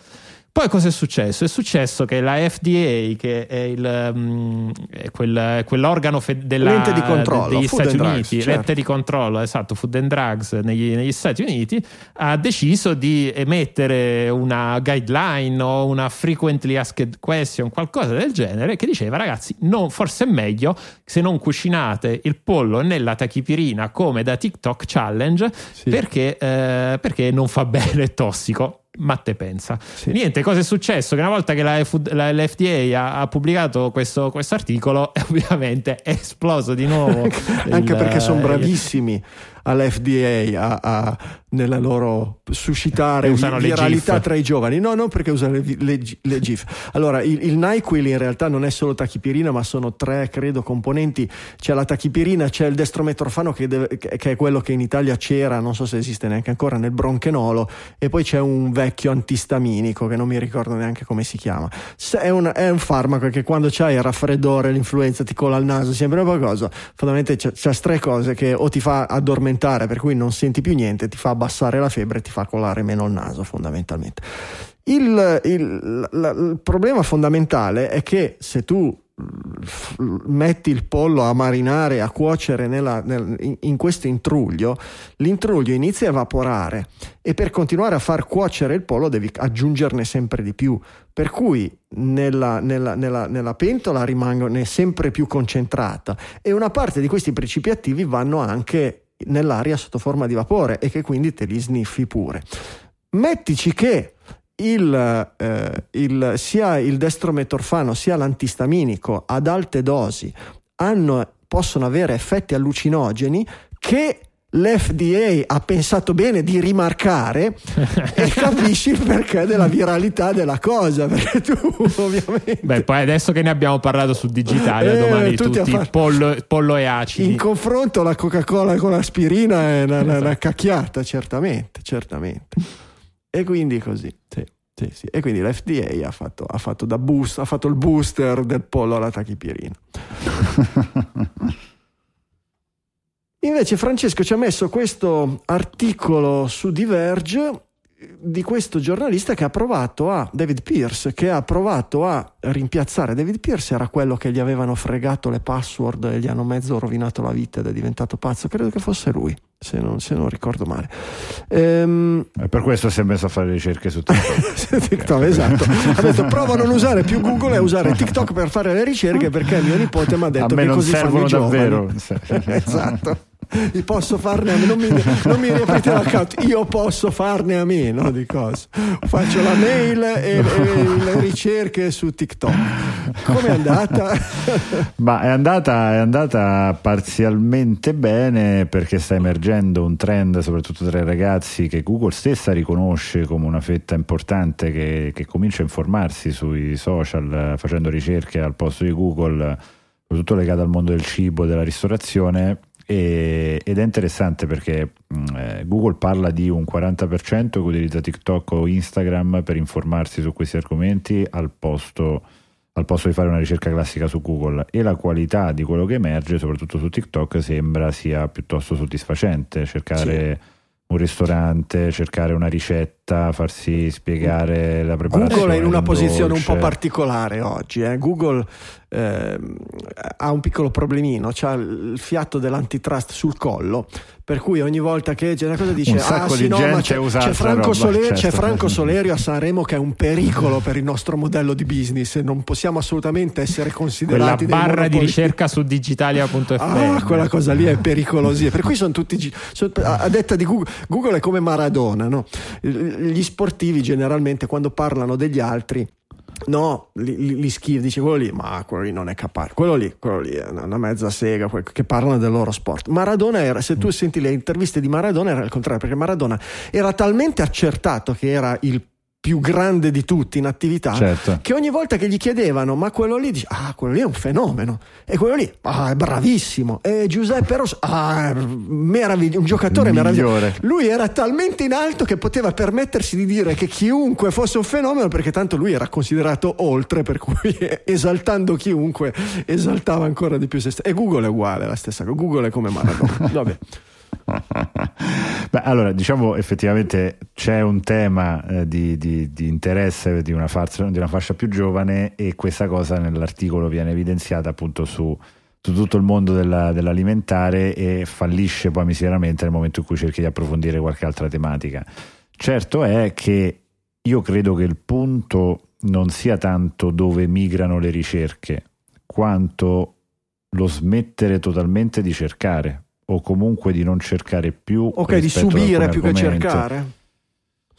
Poi cosa è successo? È successo che la FDA, che è, il, um, è quel, quell'organo fe- della, l'ente di controllo, degli Stati Uniti, drugs, certo. l'ente di controllo, esatto, Food and Drugs negli, negli, Stati Uniti, ha deciso di emettere una guideline o una frequently asked question, qualcosa del genere, che diceva ragazzi, non, forse è meglio se non cucinate il pollo nella tachipirina come da TikTok Challenge sì. perché, eh, perché non fa bene, è tossico ma te pensa. Sì. Niente, cosa è successo? Che una volta che la, la l'FDA ha, ha pubblicato questo articolo, ovviamente è esploso di nuovo. Anche il, perché sono bravissimi all'FDA a, a, nella loro suscitare viralità tra i giovani. No, non perché usano le, le, le GIF. Allora, il, il NyQuil in realtà non è solo tachipirina, ma sono tre, credo, componenti. C'è la tachipirina, c'è il destrometrofano che, deve, che è quello che in Italia c'era, non so se esiste neanche ancora, nel bronchenolo, e poi c'è un vecchio antistaminico che non mi ricordo neanche come si chiama. È un, è un farmaco che quando c'hai il raffreddore, l'influenza, ti cola il naso, sempre una cosa. Fondamentalmente c'è, c'è tre cose che o ti fa addormentare aumentare, per cui non senti più niente, ti fa abbassare la febbre e ti fa colare meno il naso fondamentalmente. Il, il, la, il problema fondamentale è che se tu metti il pollo a marinare, a cuocere nella, nel, in, questo intruglio, l'intruglio inizia a evaporare e per continuare a far cuocere il pollo devi aggiungerne sempre di più, per cui nella, nella, nella, nella pentola rimane sempre più concentrata e una parte di questi principi attivi vanno anche nell'aria sotto forma di vapore e che quindi te li sniffi pure. Mettici che il, eh, il, sia il destrometorfano sia l'antistaminico ad alte dosi hanno, possono avere effetti allucinogeni che l'FDA ha pensato bene di rimarcare e capisci il perché della viralità della cosa perché tu ovviamente beh poi adesso che ne abbiamo parlato su digitale eh, domani tutti, tutti far... pollo, pollo, e acidi in confronto la Coca-Cola con l'aspirina è una, esatto. una cacchiata certamente certamente e quindi così sì. Sì, sì. E quindi l'FDA ha fatto, ha fatto, boost, ha fatto il booster del pollo alla tachipirina. Invece Francesco ci ha messo questo articolo su Diverge di questo giornalista che ha provato a David Pierce che ha provato a rimpiazzare David Pierce era quello che gli avevano fregato le password e gli hanno mezzo rovinato la vita ed è diventato pazzo. Credo che fosse lui se non, se non ricordo male. Ehm... e per questo si è messo a fare ricerche su TikTok, TikTok esatto. Ha detto prova a non usare più Google e usare TikTok per fare le ricerche perché mio nipote mi ha detto che così fanno i davvero. Esatto posso farne a meno, non mi, non mi riaprite l'account, io posso farne a meno di cose. Faccio la mail e, e le ricerche su TikTok. Come è andata? Ma è andata, è andata parzialmente bene perché sta emergendo un trend, soprattutto tra i ragazzi, che Google stessa riconosce come una fetta importante che, che comincia a informarsi sui social facendo ricerche al posto di Google, soprattutto legate al mondo del cibo, della ristorazione e, ed è interessante perché mh, mm, eh, Google parla di un 40% che utilizza TikTok o Instagram per informarsi su questi argomenti al posto, al posto di fare una ricerca classica su Google e la qualità di quello che emerge, soprattutto su TikTok, sembra sia piuttosto soddisfacente. Cercare sì. un ristorante, cercare una ricetta ricetta, farsi spiegare la preparazione. Google è in una di un posizione un po' particolare oggi. eh. Google ehm, ha un piccolo problemino, ha il fiato dell'antitrust sul collo, per cui ogni volta che c'è una cosa dice Un sacco ah, sì, di no, c'è, c'è Franco roba, Soler- certo. c'è Franco Solerio a Sanremo che è un pericolo per il nostro modello di business, non possiamo assolutamente essere Quella considerati dei barra di monopoli. ricerca su digitalia.fm. Ah, quella cosa lì è pericolosa. Per cui sono tutti. sono- a a detta di Google, Google è come Maradona, no? Gli sportivi generalmente quando parlano degli altri. No, li, li, li schiva, dice quello lì, ma quello lì non è capace, quello lì, quello lì è una, una mezza sega, quel- che parlano del loro sport. Maradona era, se tu senti le interviste di Maradona era il contrario, perché Maradona era talmente accertato che era il più grande di tutti in attività, Certo. che ogni volta che gli chiedevano ma quello lì? dice ah quello lì è un fenomeno. E quello lì ah è bravissimo. E Giuseppe Rosso ah è meraviglioso un giocatore Il meraviglioso. Migliore. lui era talmente in alto che poteva permettersi di dire che chiunque fosse un fenomeno perché tanto lui era considerato oltre per cui esaltando chiunque esaltava ancora di più se stesso e Google è uguale la stessa cosa Google è come Maradona. Vabbè Beh, allora, diciamo effettivamente c'è un tema eh, di, di- di interesse di una, fascia, di una fascia più giovane e questa cosa nell'articolo viene evidenziata appunto su, su tutto il mondo della- dell'alimentare e fallisce poi miseramente nel momento in cui cerchi di approfondire qualche altra tematica. Certo è che io credo che il punto non sia tanto dove migrano le ricerche, quanto lo smettere totalmente di cercare o comunque di non cercare più ok di subire più che cercare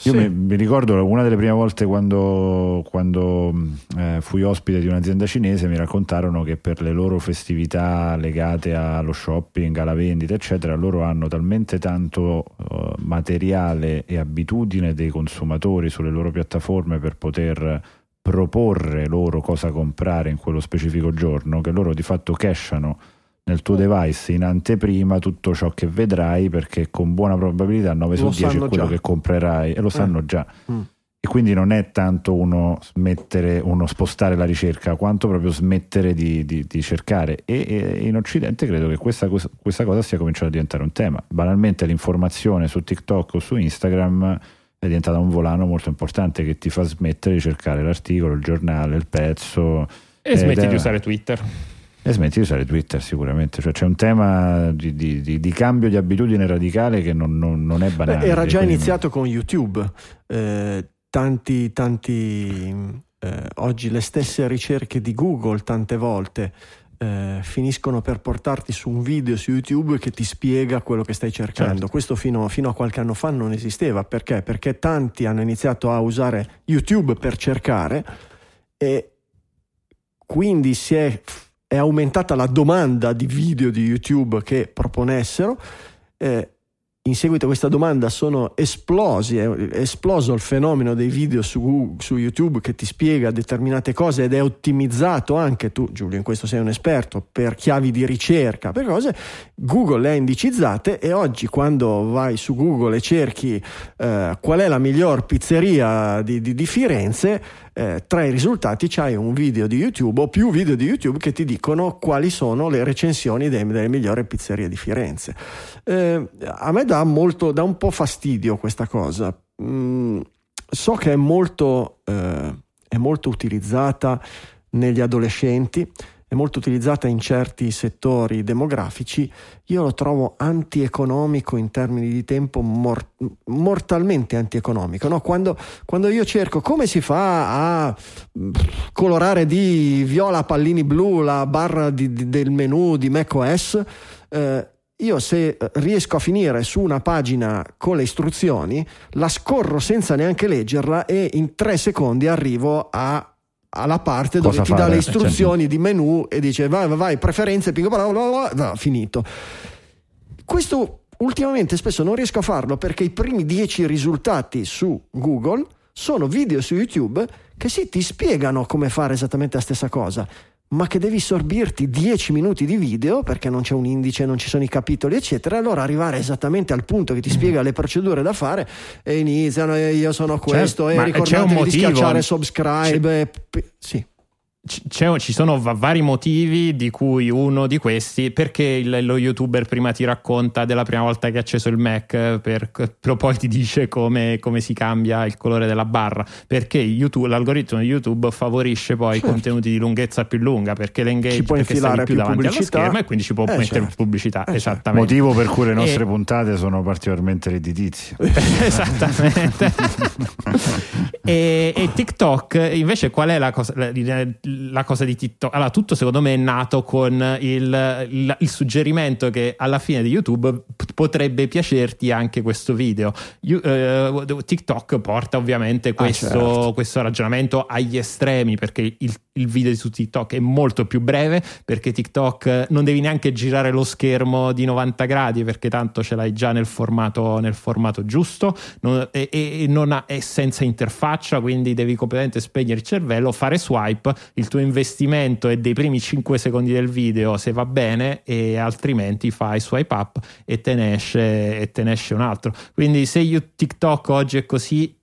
Io Sì. mi, mi ricordo una delle prime volte quando, quando, mh, eh, fui ospite di un'azienda cinese mi raccontarono che per le loro festività legate allo shopping, alla vendita, eccetera, loro hanno talmente tanto eh, materiale e abitudine dei consumatori sulle loro piattaforme per poter proporre loro cosa comprare in quello specifico giorno che loro di fatto cashano nel tuo device in anteprima tutto ciò che vedrai perché con buona probabilità 9 su Lo 10 è quello già. che comprerai e lo sanno già Mm. e quindi non è tanto uno smettere uno spostare la ricerca quanto proprio smettere di, di- di cercare e, e in occidente credo che questa, cosa- questa cosa stia cominciando a diventare un tema banalmente l'informazione su TikTok o su Instagram è diventata un volano molto importante che ti fa smettere di cercare l'articolo, il giornale, il pezzo E smetti è- di usare Twitter. E smetti di usare Twitter sicuramente, cioè c'è un tema di, di- di- di cambio di abitudine radicale che non, non- non è Beh, banale. era già iniziato con YouTube. Eh, tanti, tanti. eh, oggi le stesse ricerche di Google, tante volte. eh, finiscono per portarti su un video su YouTube che ti spiega quello che stai cercando. Certo. Questo fino, fino a qualche anno fa non esisteva. Perché? Perché tanti hanno iniziato a usare YouTube per cercare e quindi si è, è aumentata la domanda di video di YouTube che proponessero. Eh, in seguito a questa domanda sono esplosi, è esploso il fenomeno dei video su, su YouTube che ti spiega determinate cose ed è ottimizzato anche tu, Giulio, in questo sei un esperto, per chiavi di ricerca, per cose. Google le ha indicizzate e oggi quando vai su Google e cerchi eh, qual è la miglior pizzeria di, di- di Firenze, eh, tra i risultati c'hai un video di YouTube o più video di YouTube che ti dicono quali sono le recensioni dei- delle migliori pizzerie di Firenze. Eh, a me dà molto, dà un po' fastidio questa cosa. Mm, so che è molto, eh, è molto utilizzata negli adolescenti, è molto utilizzata in certi settori demografici. Io lo trovo antieconomico in termini di tempo, mor- mortalmente antieconomico. No? Quando, quando io cerco come si fa a colorare di viola pallini blu la barra di- di- del menu di macOS, eh, io se riesco a finire su una pagina con le istruzioni, la scorro senza neanche leggerla e in tre secondi arrivo a- alla parte dove Cosa ti dà fare? le istruzioni di menu e dice vai, vai, vai preferenze, pingo, bla, bla, bla, finito. Questo ultimamente spesso non riesco a farlo perché i primi dieci risultati su Google sono video su YouTube che sì, ti spiegano come fare esattamente la stessa cosa, ma che devi sorbirti 10 minuti di video perché non c'è un indice, non ci sono i capitoli, eccetera. Allora arrivare esattamente al punto che ti spiega le procedure da fare e iniziano. e Io sono questo, Certo, e ma c'è un ricordatevi di schiacciare subscribe. e p- sì. C'è, ci sono va- vari motivi di cui uno di questi perché il, lo youtuber prima ti racconta della prima volta che ha acceso il Mac per, poi ti dice come, come, si cambia il colore della barra. Perché YouTube, l'algoritmo di YouTube favorisce poi certo. contenuti di lunghezza più lunga perché l'engage può perché stai più, più davanti allo schermo e quindi ci può eh, mettere certo. pubblicità eh, esattamente. Motivo per cui le nostre e... puntate sono particolarmente redditizie. Esattamente. E, e, TikTok invece qual è la cosa la, la cosa di TikTok. Allora, tutto secondo me è nato con il, il, il suggerimento che alla fine di YouTube p- potrebbe piacerti anche questo video. You, uh, TikTok porta ovviamente questo, ah, certo. questo, ragionamento agli estremi perché il, il video su TikTok è molto più breve perché TikTok non devi neanche girare lo schermo di 90 gradi perché tanto ce l'hai già nel formato, nel formato giusto non, e, e non ha, è senza interfaccia quindi devi completamente spegnere il cervello, fare swipe, il tuo investimento è dei primi 5 secondi del video se va bene e altrimenti fai swipe up e te ne esce, e te ne esce un altro. Quindi se io, TikTok oggi è così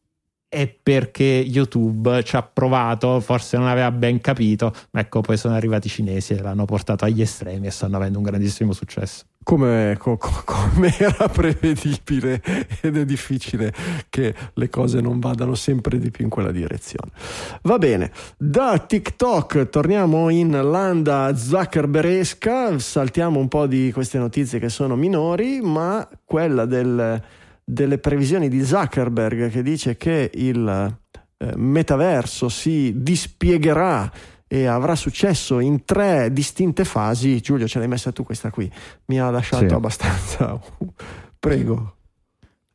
è perché YouTube ci ha provato, forse non aveva ben capito, ma ecco poi sono arrivati i cinesi e l'hanno portato agli estremi e stanno avendo un grandissimo successo. Come, co, come, era prevedibile ed è difficile che le cose non vadano sempre di più in quella direzione. Va bene, da TikTok torniamo in landa zuckerberesca, saltiamo un po' di queste notizie che sono minori, ma quella del delle previsioni di Zuckerberg che dice che il eh, metaverso si dispiegherà e avrà successo in tre distinte fasi. Giulio, ce l'hai messa tu questa qui? Mi ha lasciato sì. abbastanza. Prego.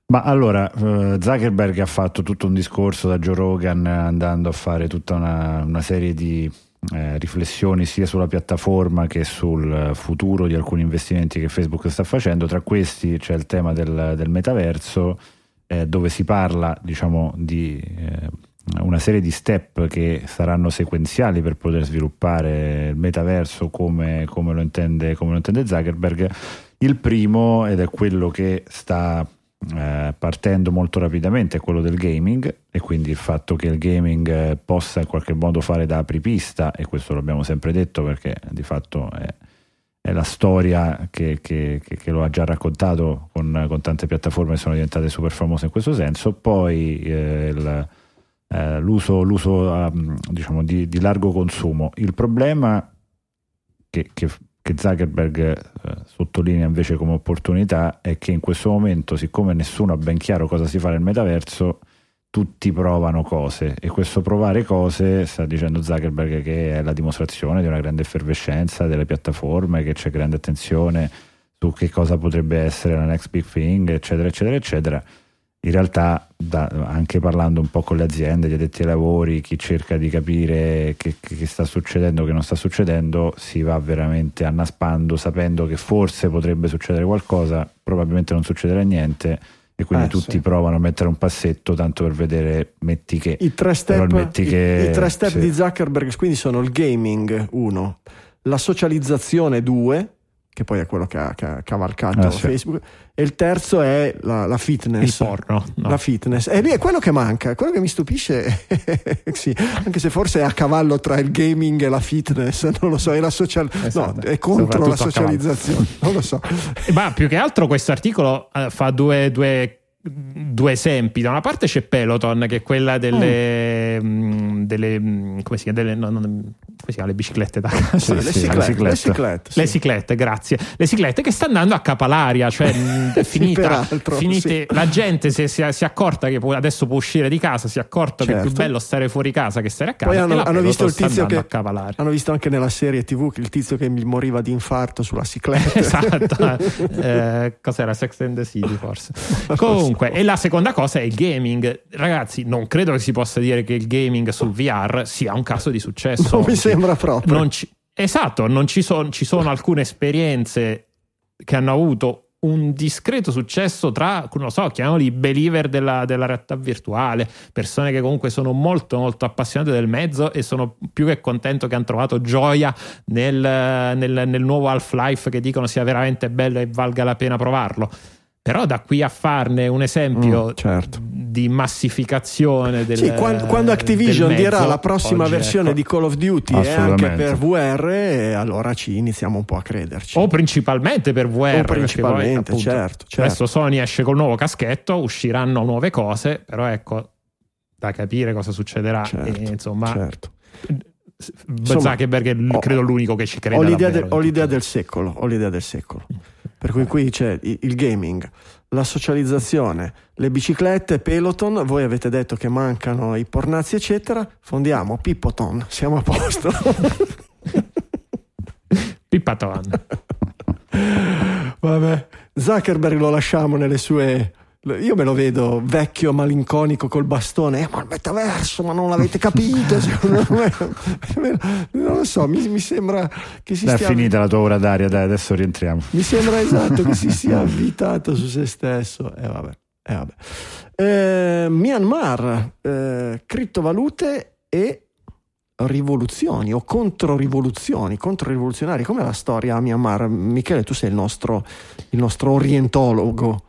Ma allora, uh, Zuckerberg ha fatto tutto un discorso da Joe Rogan andando a fare tutta una, una serie di eh, riflessioni sia sulla piattaforma che sul futuro di alcuni investimenti che Facebook sta facendo. Tra questi c'è il tema del, del metaverso, eh, dove si parla diciamo, di eh, una serie di step che saranno sequenziali per poter sviluppare il metaverso come, come, lo, intende, come lo intende Zuckerberg. Il primo, ed è quello che sta eh, partendo molto rapidamente è quello del gaming e quindi il fatto che il gaming eh, possa in qualche modo fare da apripista e questo l'abbiamo sempre detto perché di fatto è, è la storia che, che, che, che, lo ha già raccontato con, con, tante piattaforme che sono diventate super famose in questo senso. Poi eh, il, eh, l'uso, l'uso um, diciamo di, di, largo consumo. Il problema che, che che Zuckerberg eh, sottolinea invece come opportunità è che in questo momento, siccome nessuno ha ben chiaro cosa si fa nel metaverso, tutti provano cose. E questo provare cose sta dicendo Zuckerberg che è la dimostrazione di una grande effervescenza delle piattaforme, che c'è grande attenzione su che cosa potrebbe essere la next big thing, eccetera, eccetera, eccetera in realtà da, anche parlando un po' con le aziende, gli addetti ai lavori, chi cerca di capire che, che sta succedendo, che non sta succedendo, si va veramente annaspando sapendo che forse potrebbe succedere qualcosa, probabilmente non succederà niente e quindi eh, tutti sì. provano a mettere un passetto tanto per vedere metti che i tre step, i, che, i tre step sì. di Zuckerberg quindi sono il gaming 1 la socializzazione 2 che poi è quello che ha, che ha cavalcato ah, Facebook, e il terzo è la, la fitness. Il porno. No. La fitness. E lì è quello che manca, quello che mi stupisce, sì, anche se forse è a cavallo tra il gaming e la fitness, non lo so, è, la social... esatto. no, è contro la socializzazione, non lo so. Ma più che altro questo articolo uh, fa due, due due esempi. Da una parte c'è Peloton, che è quella delle. Mm. mm delle mm, come si chiama? Delle, no, no, come si chiama? Le biciclette da casa. Sì, le, sì, ciclette, le, ciclette, sì. le ciclette, grazie. Le ciclette che sta andando a capalaria, cioè è finita. finite, la gente si, si, si, è accorta che adesso può uscire di casa, si è accorta certo. che è più certo. bello stare fuori casa che stare a casa. Poi hanno, hanno visto il tizio che. Hanno visto anche nella serie TV il tizio che moriva di infarto sulla cicletta. esatto. eh, cos'era? Sex and the City, forse. Comunque. Comunque, e la seconda cosa è il gaming. Ragazzi, non credo che si possa dire che il gaming sul VR sia un caso di successo. Non mi sembra proprio. Non ci, esatto, non ci, son, ci sono alcune esperienze che hanno avuto un discreto successo tra, non so, chiamiamoli believer della, della, realtà virtuale, persone che comunque sono molto molto appassionate del mezzo e sono più che contento che hanno trovato gioia nel, nel, nel nuovo Half-Life che dicono sia veramente bello e valga la pena provarlo. Però da qui a farne un esempio mm, certo. di massificazione del Sì, quando, quando Activision mezzo, dirà la prossima oggi, versione ecco. di Call of Duty e anche Assolutamente. per VR, allora ci iniziamo un po' a crederci. O principalmente per VR. O principalmente, poi, appunto, certo, certo. Adesso Sony esce col nuovo caschetto, usciranno nuove cose, però ecco, da capire cosa succederà. Certo, E, insomma, certo. Insomma, Zuckerberg è credo l'unico che ci crede. ho l'idea, davvero del- ho l'idea del secolo, ho l'idea del secolo. Per cui qui c'è il gaming, la socializzazione, le biciclette, Peloton, voi avete detto che mancano i pornazzi eccetera, fondiamo Pippoton, siamo a posto. Pippaton. Vabbè, Zuckerberg lo lasciamo nelle sue. Io me lo vedo vecchio, malinconico col bastone. Eh, ma il metaverso, ma non l'avete capito? Me, non lo so, mi, mi sembra che si Dai, è stia. finita la tua ora d'aria, dai, adesso rientriamo. Mi sembra esatto che si sia avvitato su se stesso. E vabbè. eh, vabbè. Eh, Myanmar, eh, criptovalute e rivoluzioni o controrivoluzioni, controrivoluzionari. Com'è la storia a Myanmar? Michele, tu sei il nostro, il nostro orientologo.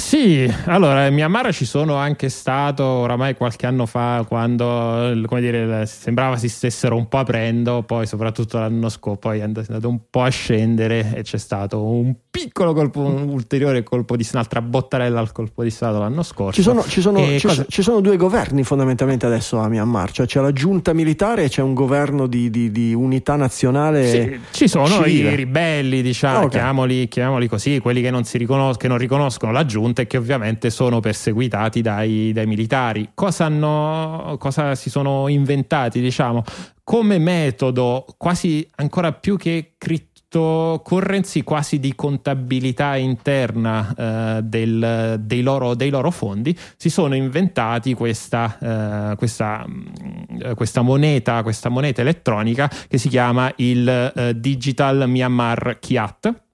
Sì, allora in Myanmar ci sono anche stato oramai qualche anno fa quando come dire, sembrava si stessero un po' aprendo, poi soprattutto l'anno scorso poi è andato un po' a scendere e c'è stato un piccolo colpo, un ulteriore colpo di un'altra bottarella al colpo di stato l'anno scorso. Ci sono, ci sono- ci- cosa- ci sono due governi fondamentalmente adesso a Myanmar, cioè c'è la giunta militare e c'è un governo di, di- di unità nazionale. Sì, ci sono civile. i ribelli, diciamo, Ah, ok. chiamoli, chiamoli così, quelli che non, si riconos- che non riconoscono la giunta e che ovviamente sono perseguitati dai, dai militari. Cosa, hanno, cosa si sono inventati, diciamo, come metodo quasi ancora più che cryptocurrency, quasi di contabilità interna eh, del- dei, loro, dei loro fondi, si sono inventati questa, eh, questa, mh, questa moneta, questa moneta elettronica che si chiama il eh, Digital Myanmar Kyat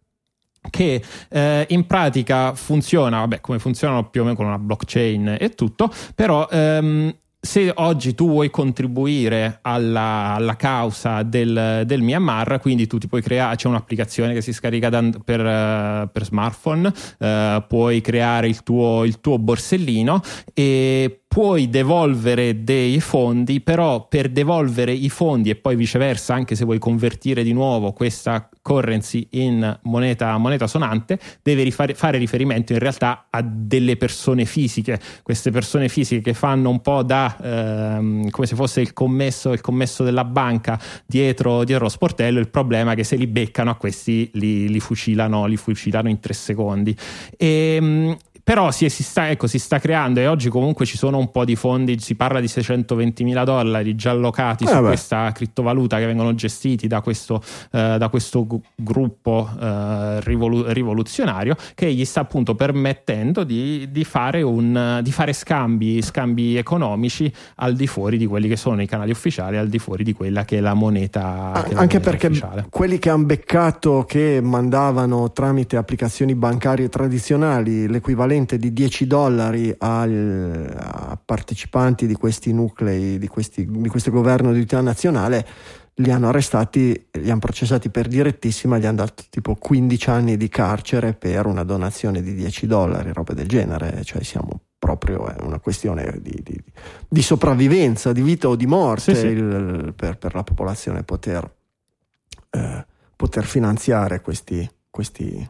che eh, in pratica funziona, vabbè, come funzionano più o meno con una blockchain e tutto, però ehm, se oggi tu vuoi contribuire alla, alla causa del, del Myanmar, quindi tu ti puoi creare, c'è un'applicazione che si scarica da- per, eh, per smartphone, eh, puoi creare il tuo, il tuo borsellino e puoi devolvere dei fondi, però per devolvere i fondi e poi viceversa, anche se vuoi convertire di nuovo questa currency in moneta, moneta sonante, devi rifare- fare riferimento in realtà a delle persone fisiche, queste persone fisiche che fanno un po' da ehm, come se fosse il commesso, il commesso della banca dietro, dietro lo sportello. Il problema è che se li beccano a questi li, li fucilano, li fucilano in tre secondi. E, però si, si sta, ecco, si sta creando e oggi comunque ci sono un po' di fondi, si parla di 620 mila dollari già allocati Eh su beh. questa criptovaluta che vengono gestiti da questo, eh, da questo gruppo eh, rivolu- rivoluzionario che gli sta appunto permettendo di, di fare, un, di fare scambi, scambi economici al di fuori di quelli che sono i canali ufficiali, al di fuori di quella che è la moneta, Ah, la anche moneta perché ufficiale. quelli che hanno beccato che mandavano tramite applicazioni bancarie tradizionali l'equivalente di 10 dollari al- a partecipanti di questi nuclei, di, questi- di questo governo di unità nazionale, li hanno arrestati, li hanno processati per direttissima, gli hanno dato tipo 15 anni di carcere per una donazione di 10 dollari, roba del genere, cioè siamo proprio è una questione di, di- di sopravvivenza, di vita o di morte Sì, sì. il- per, per la popolazione poter, eh, poter finanziare questi, questi,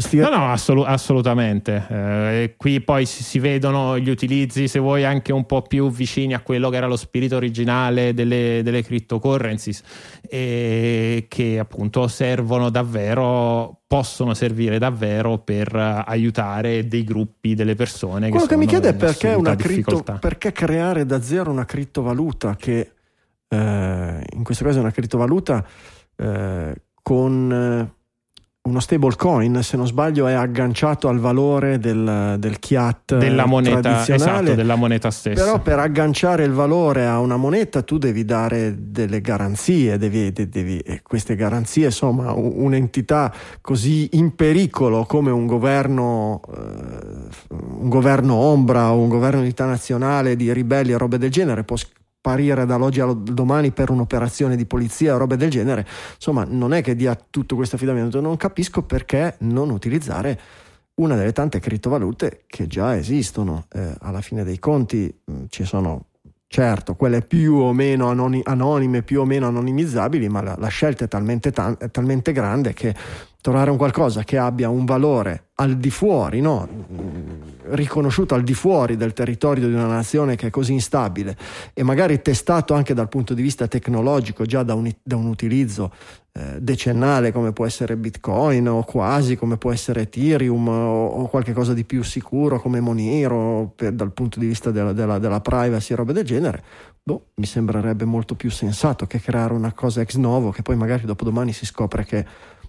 questi No, no, assolu- assolutamente. Eh, qui poi si, si vedono gli utilizzi, se vuoi, anche un po' più vicini a quello che era lo spirito originale delle, delle cryptocurrencies, e che appunto servono davvero, possono servire davvero per eh, aiutare dei gruppi, delle persone. Quello che sono mi chiede è perché, una cripto, perché creare da zero una criptovaluta che eh, in questo caso è una criptovaluta eh, con eh, uno stable coin, se non sbaglio, è agganciato al valore del, del chiat della moneta, tradizionale. esatto, della moneta stessa. Però per agganciare il valore a una moneta tu devi dare delle garanzie, devi, de- devi- e queste garanzie, insomma, un'entità così in pericolo come un governo, eh, un governo ombra o un governo di unità nazionale di ribelli e robe del genere può sparire dall'oggi al domani per un'operazione di polizia o robe del genere. Insomma, non è che dia tutto questo affidamento, non capisco perché non utilizzare una delle tante criptovalute che già esistono. Eh, alla fine dei conti mh, ci sono certo quelle più o meno anonime, più o meno anonimizzabili, ma la, la scelta è talmente, ta- è talmente grande che trovare un qualcosa che abbia un valore al di fuori, no? riconosciuto al di fuori del territorio di una nazione che è così instabile e magari testato anche dal punto di vista tecnologico già da un, da un utilizzo eh, decennale come può essere Bitcoin o quasi come può essere Ethereum o, o qualche di più sicuro come Monero per, dal punto di vista della, della, della privacy e robe del genere, boh, mi sembrerebbe molto più sensato che creare una cosa ex novo che poi magari dopodomani si scopre che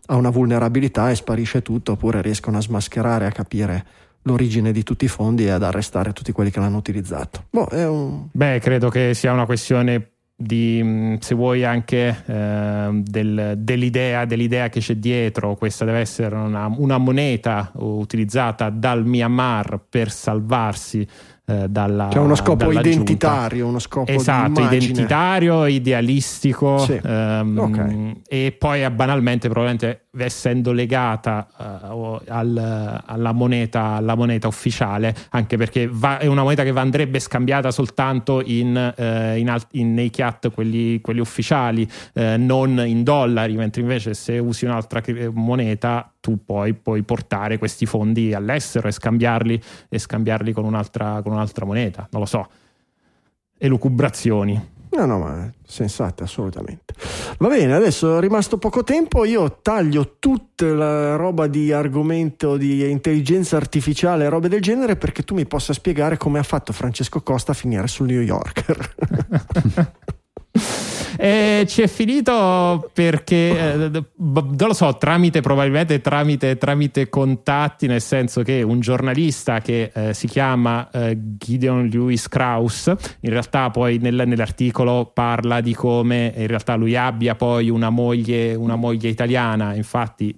ha una vulnerabilità e sparisce tutto, oppure riescono a smascherare, a capire l'origine di tutti i fondi e ad arrestare tutti quelli che l'hanno utilizzato. Boh, un... Beh, credo che sia una questione di, mm, se vuoi, anche eh, del, dell'idea, dell'idea, che c'è dietro. Questa deve essere una, una moneta utilizzata dal Myanmar per salvarsi eh, dalla C'è uno scopo identitario, giunta. uno scopo esatto, identitario, idealistico sì. ehm, okay. e poi banalmente probabilmente essendo legata uh, al, alla, moneta, alla, moneta, ufficiale, anche perché va, è una moneta che andrebbe scambiata soltanto in, uh, in alt, in, nei chiat, quelli, quelli ufficiali, uh, non in dollari, mentre invece se usi un'altra moneta tu poi puoi portare questi fondi all'estero e scambiarli, e scambiarli con, un'altra, con un'altra moneta, non lo so. Elucubrazioni. No, no, ma sensate, assolutamente. Va bene, adesso è rimasto poco tempo, io taglio tutta la roba di argomento di intelligenza artificiale e robe del genere perché tu mi possa spiegare come ha fatto Francesco Costa a finire sul New Yorker. E ci è finito perché, eh, non lo so, tramite probabilmente tramite, tramite, contatti, nel senso che un giornalista che eh, si chiama eh, Gideon Lewis Krauss, in realtà poi nel, nell'articolo parla di come in realtà lui abbia poi una moglie, una moglie italiana, infatti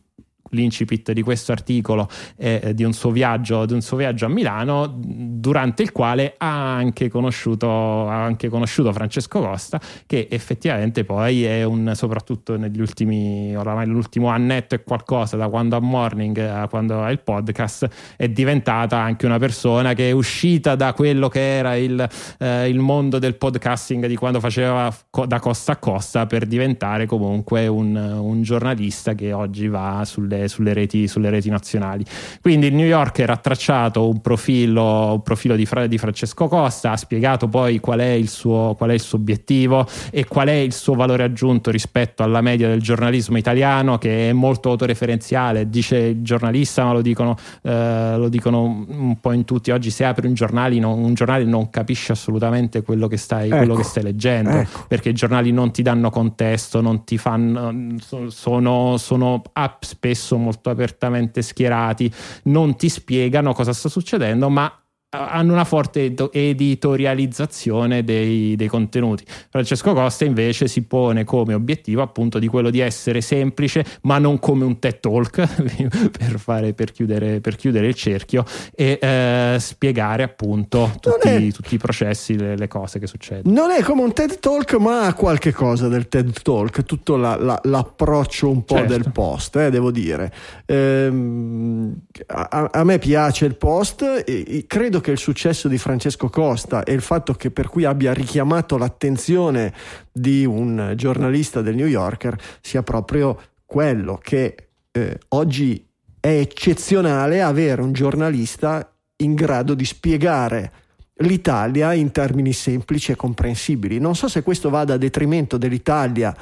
l'incipit di questo articolo eh, di un, suo viaggio, di un suo viaggio a Milano, durante il quale ha anche conosciuto, ha anche conosciuto Francesco Costa, che effettivamente poi è un, soprattutto negli ultimi, oramai l'ultimo annetto e qualcosa, da quando ha Morning a quando ha il podcast, è diventata anche una persona che è uscita da quello che era il, eh, il mondo del podcasting di quando faceva da costa a costa per diventare comunque un, un giornalista che oggi va sulle sulle, reti, sulle reti nazionali. Quindi il New Yorker ha tracciato un profilo, un profilo di, di, Francesco Costa, ha spiegato poi qual è, il suo, qual è il suo obiettivo e qual è il suo valore aggiunto rispetto alla media del giornalismo italiano che è molto autoreferenziale, dice il giornalista ma lo dicono, eh, lo dicono un po' in tutti, oggi se apri un giornale non, un giornale non capisce assolutamente quello che stai, ecco, quello che stai leggendo ecco. perché i giornali non ti danno contesto, non ti fanno, sono, sono spesso molto apertamente schierati, non ti spiegano cosa sta succedendo, ma hanno una forte editorializzazione dei, dei, contenuti. Francesco Costa invece si pone come obiettivo appunto di quello di essere semplice, ma non come un TED Talk per, fare, per, chiudere, per chiudere il cerchio e eh, spiegare appunto tutti, è, tutti, i processi, le, le, cose che succedono. Non è come un TED Talk, ma ha qualche cosa del TED Talk, tutto la, la, l'approccio un po' certo. del post, eh, devo dire. Ehm, a, a, me piace il post e, e credo che il successo di Francesco Costa e il fatto che per cui abbia richiamato l'attenzione di un giornalista del New Yorker sia proprio quello che eh, oggi è eccezionale avere un giornalista in grado di spiegare l'Italia in termini semplici e comprensibili. Non so se questo vada a detrimento dell'Italia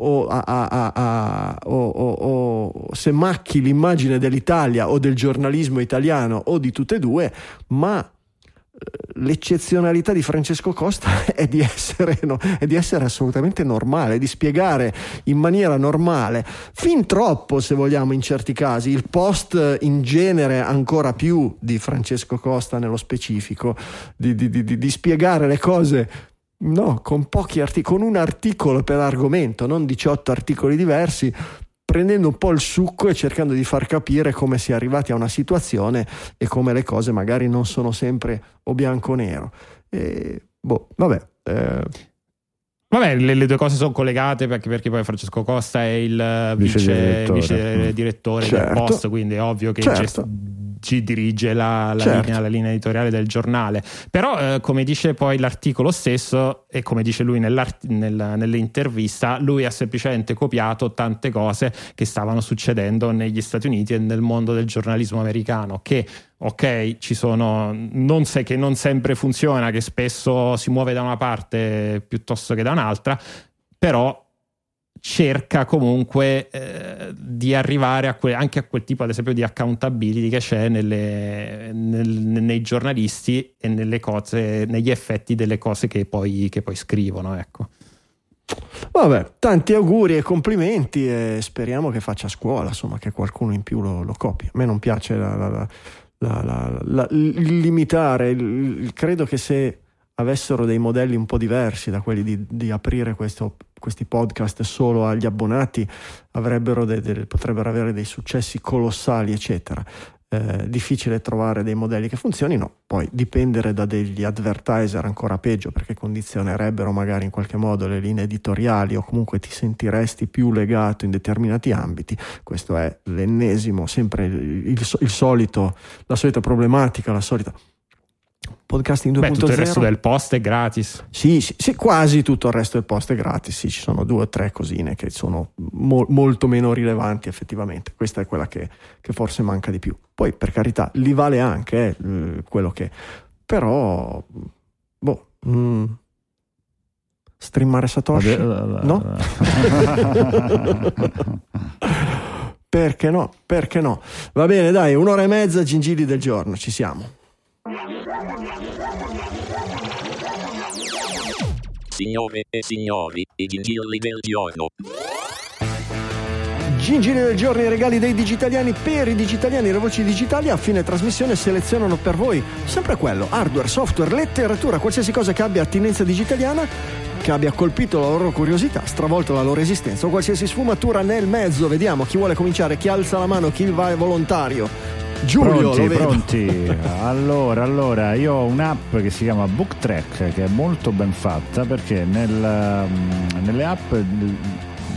o, a, a, a, o, o, se macchi l'immagine dell'Italia o del giornalismo italiano o di tutte e due, ma eh, l'eccezionalità di Francesco Costa è di, essere, no, è di essere assolutamente normale, di spiegare in maniera normale, fin troppo se vogliamo in certi casi, il post in genere ancora più di Francesco Costa nello specifico, di, di, di spiegare le cose No, con pochi articoli, con un articolo per argomento, non 18 articoli diversi, prendendo un po' il succo e cercando di far capire come si è arrivati a una situazione e come le cose magari non sono sempre o bianco o nero. E, boh, vabbè. Eh. Vabbè, le, le, due cose sono collegate perché, perché, poi Francesco Costa è il vice, vice direttore, vice direttore certo. del post, quindi è ovvio che certo ci dirige la, la, Certo. linea, la linea editoriale del giornale. Però, eh, come dice poi l'articolo stesso, e come dice lui nella- nell'intervista, lui ha semplicemente copiato tante cose che stavano succedendo negli Stati Uniti e nel mondo del giornalismo americano. Che ok, ci sono, non sai che non sempre funziona, che spesso si muove da una parte piuttosto che da un'altra, però cerca comunque eh, di arrivare a que- anche a quel tipo ad esempio di accountability che c'è nelle- nel- nei giornalisti e nelle cose, negli effetti delle cose che poi, che poi scrivono ecco. Vabbè, tanti auguri e complimenti e speriamo che faccia scuola, insomma, che qualcuno in più lo, lo copi. A me non piace la- la- la- limitare, il- credo che se avessero dei modelli un po' diversi da quelli di, di aprire questo- questi podcast solo agli abbonati, de- de- potrebbero avere dei successi colossali, eccetera. Eh, difficile trovare dei modelli che funzionino, poi dipendere da degli advertiser ancora peggio perché condizionerebbero magari in qualche modo le linee editoriali o comunque ti sentiresti più legato in determinati ambiti. Questo è l'ennesimo, sempre il, il- il solito, la solita problematica, la solita podcasting 2.0. Beh, tutto il resto del post è gratis. Sì, sì, sì, quasi tutto il resto del post è gratis. Sì, ci sono due o tre cosine che sono mo- molto meno rilevanti effettivamente. Questa è quella che, che forse manca di più. Poi, per carità, li vale anche eh, quello che. Però, boh. mm, streamare Satoshi? Vabbè, No? Perché no? Perché no? Va bene, dai, un'ora e mezza, gingilli del giorno, ci siamo. Signore e signori, i gingilli del giorno. Gingili del giorno, i regali dei digitaliani per i digitaliani, le voci digitali a fine trasmissione selezionano per voi sempre quello, hardware, software, letteratura, qualsiasi cosa che abbia attinenza digitaliana, che abbia colpito la loro curiosità, stravolto la loro esistenza o qualsiasi sfumatura nel mezzo. Vediamo chi vuole cominciare, chi alza la mano, chi va è volontario. Giulio, pronti, pronti. Allora, allora, io ho un'app che si chiama BookTrack che è molto ben fatta perché nel, mm, nelle app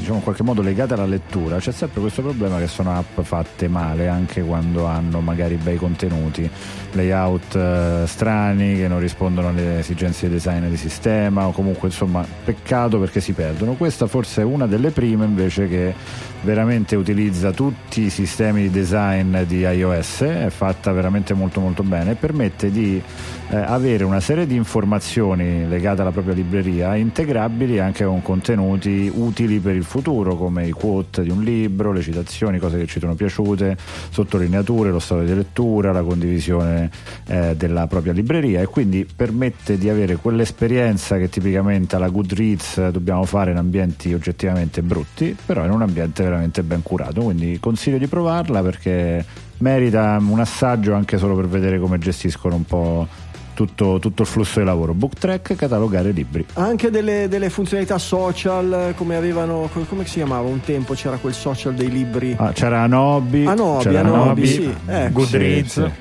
diciamo in qualche modo legate alla lettura c'è sempre questo problema che sono app fatte male anche quando hanno magari bei contenuti layout eh, strani che non rispondono alle esigenze di design di sistema o comunque insomma peccato perché si perdono. Questa forse è una delle prime invece che veramente utilizza tutti i sistemi di design di iOS. È fatta veramente molto molto bene. E permette di eh, avere una serie di informazioni legate alla propria libreria integrabili anche con contenuti utili per il futuro come i quote di un libro, le citazioni, cose che ci sono piaciute, sottolineature, lo stato di lettura, la condivisione eh, della propria libreria e quindi permette di avere quell'esperienza che tipicamente alla Goodreads dobbiamo fare in ambienti oggettivamente brutti, però in un ambiente veramente ben curato, quindi consiglio di provarla perché merita un assaggio anche solo per vedere come gestiscono un po' tutto, tutto il flusso di lavoro. BookTrack, catalogare libri. Ha anche delle, delle funzionalità social come avevano co- come si chiamava un tempo c'era quel social dei libri Ah, c'era Anobi, Anobi, c'era Anobi, sì, ecco. Goodreads. Sì, sì.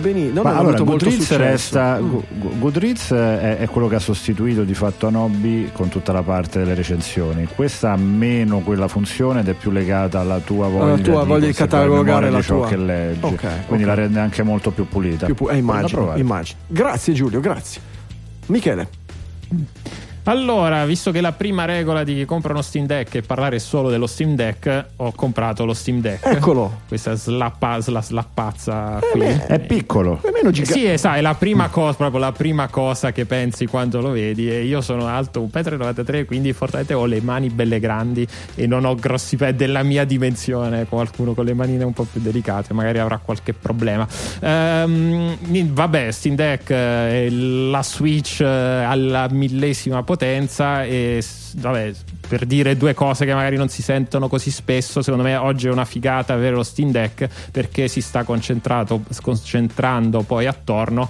Beni- non Ma allora, Goodreads, resta, Mm. Go- Go- Goodreads è, è quello che ha sostituito di fatto Anobi con tutta la parte delle recensioni. Questa ha meno quella funzione ed è più legata alla tua voglia, tua di, voglia di catalogare la di ciò tua. che leggi. Ok, Quindi ok. la rende anche molto più pulita. Più pu- eh, immagino, immagino. Grazie Giulio, grazie. Michele, Allora, visto che la prima regola di chi compra uno Steam Deck è parlare solo dello Steam Deck, ho comprato lo Steam Deck. eccolo. Questa slappa, sla, slappazza Eh, qui. beh, È piccolo. È meno gigante. Sì, sai, è la prima cosa, proprio la prima cosa che pensi quando lo vedi. E io sono alto 1,93 m, quindi fortunatamente ho le mani belle grandi e non ho grossi pezzi della mia dimensione. Qualcuno con le manine un po' più delicate, magari avrà qualche problema. Ehm, vabbè, Steam Deck è la Switch eh, alla millesima potenza e s- vabbè, per dire due cose che magari non si sentono così spesso, secondo me oggi è una figata avere lo Steam Deck perché si sta concentrato, concentrando poi attorno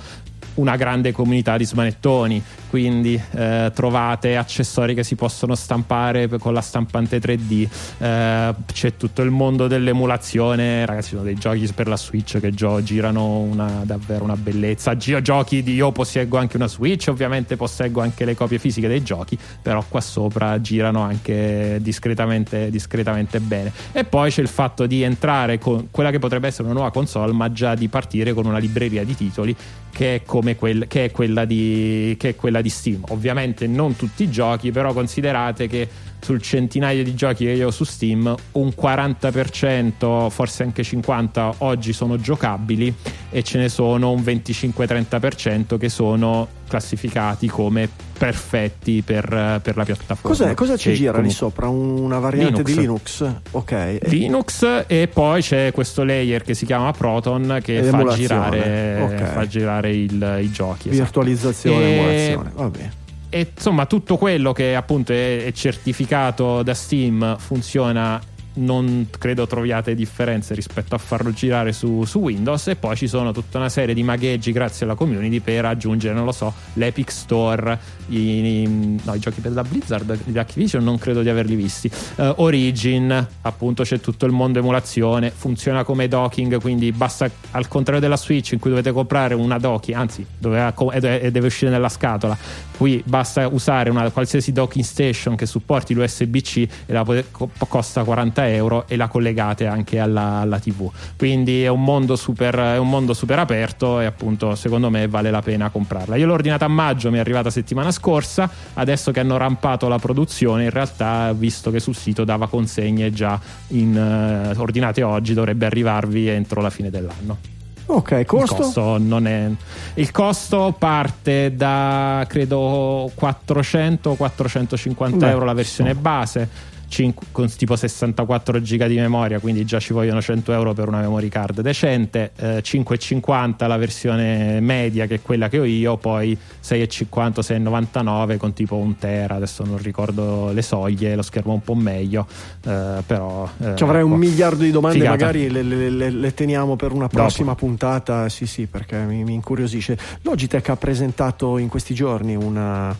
una grande comunità di smanettoni, quindi eh, trovate accessori che si possono stampare con la stampante 3D, eh, c'è tutto il mondo dell'emulazione, ragazzi sono dei giochi per la Switch che gio- girano una, davvero una bellezza, Gio- giochi di io posseggo anche una Switch, ovviamente posseggo anche le copie fisiche dei giochi, però qua sopra girano anche discretamente, discretamente bene. E poi c'è il fatto di entrare con quella che potrebbe essere una nuova console, ma già di partire con una libreria di titoli che è, quel, che è, di, che è quella di Steam. Ovviamente non tutti i giochi, però considerate che sul centinaio di giochi che io ho su Steam, un 40%, forse anche 50% oggi sono giocabili e ce ne sono un 25-30% che sono classificati come perfetti per, per la piattaforma. Cos'è, cosa ci E gira lì sopra? Una variante Linux. di Linux? Ok. Linux e poi c'è questo layer che si chiama Proton che fa girare, Ok. fa girare il- i giochi. esatto. Virtualizzazione, E- emulazione. Va bene. E insomma tutto quello che appunto è, certificato da Steam funziona non credo troviate differenze rispetto a farlo girare su, su Windows e poi ci sono tutta una serie di magheggi grazie alla community per aggiungere non lo so l'Epic Store i, i- no, i giochi per la Blizzard di Activision non credo di averli visti. Eh, Origin appunto c'è tutto il mondo emulazione funziona come docking quindi basta al contrario della Switch in cui dovete comprare una docking anzi doveva e deve, uscire nella scatola qui basta usare una qualsiasi docking station che supporti l'USB-C e la co- costa 40 euro e la collegate anche alla, alla TV quindi è un mondo super è un mondo super aperto e appunto secondo me vale la pena comprarla io l'ho ordinata a maggio mi è arrivata settimana scorsa adesso che hanno rampato la produzione in realtà visto che sul sito dava consegne già in, eh, ordinate oggi dovrebbe arrivarvi entro la fine dell'anno Ok, il costo? costo non è. Il costo parte da credo 400-450 Beh, euro la versione base. Cin- Con tipo 64 giga di memoria, quindi già ci vogliono 100 euro per una memory card decente. eh, 5,50 la versione media, che è quella che ho io. Poi 6,50, 6,99 con tipo un tera. Adesso non ricordo le soglie, lo schermo un po' meglio. eh, però eh, Ci avrai un ecco. miliardo di domande, Figata. magari le, le- le- le teniamo per una prossima puntata. Sì, sì, perché mi, mi incuriosisce. Logitech ha presentato in questi giorni una,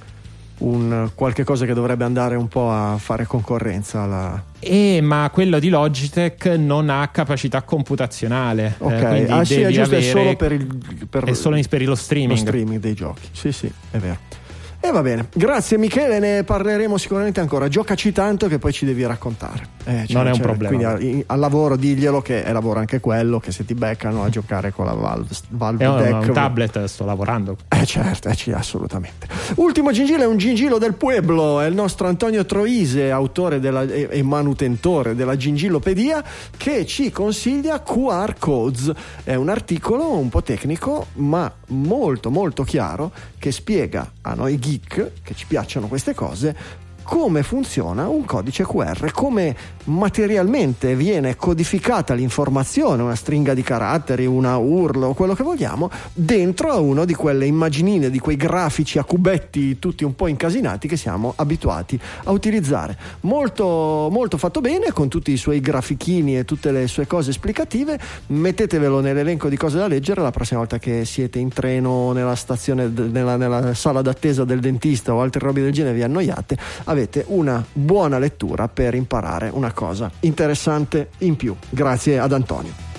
un qualche cosa che dovrebbe andare un po' a fare concorrenza alla. Eh, ma quello di Logitech non ha capacità computazionale. Ok, eh, quindi ah sì, è giusto, è avere- solo per, il, per è solo per lo lo streaming. streaming dei giochi. Sì, sì, è vero. E va bene, grazie Michele, ne parleremo sicuramente ancora. Giocaci tanto che poi ci devi raccontare. Eh, Non è un problema. Quindi al lavoro diglielo che è lavoro anche quello, che se ti beccano a giocare con la Valve, Valve un, Deck. un tablet, sto lavorando. Eh certo, eh, sì, assolutamente. Ultimo gingillo è un gingillo del pueblo, è il nostro Antonio Troise, autore della- e, e manutentore della Gingillopedia, che ci consiglia QR Codes. È un articolo un po' tecnico, ma molto molto chiaro, che spiega a noi geek, che ci piacciono queste cose, come funziona un codice QR, come materialmente viene codificata l'informazione, una stringa di caratteri, una URL o quello che vogliamo, dentro a uno di quelle immaginine, di quei grafici a cubetti tutti un po' incasinati che siamo abituati a utilizzare. Molto, molto fatto bene, con tutti i suoi grafichini e tutte le sue cose esplicative. Mettetevelo nell'elenco di cose da leggere la prossima volta che siete in treno, nella stazione, nella, nella sala d'attesa del dentista o altre robe del genere, vi annoiate avete una buona lettura per imparare una cosa interessante in più. Grazie ad Antonio.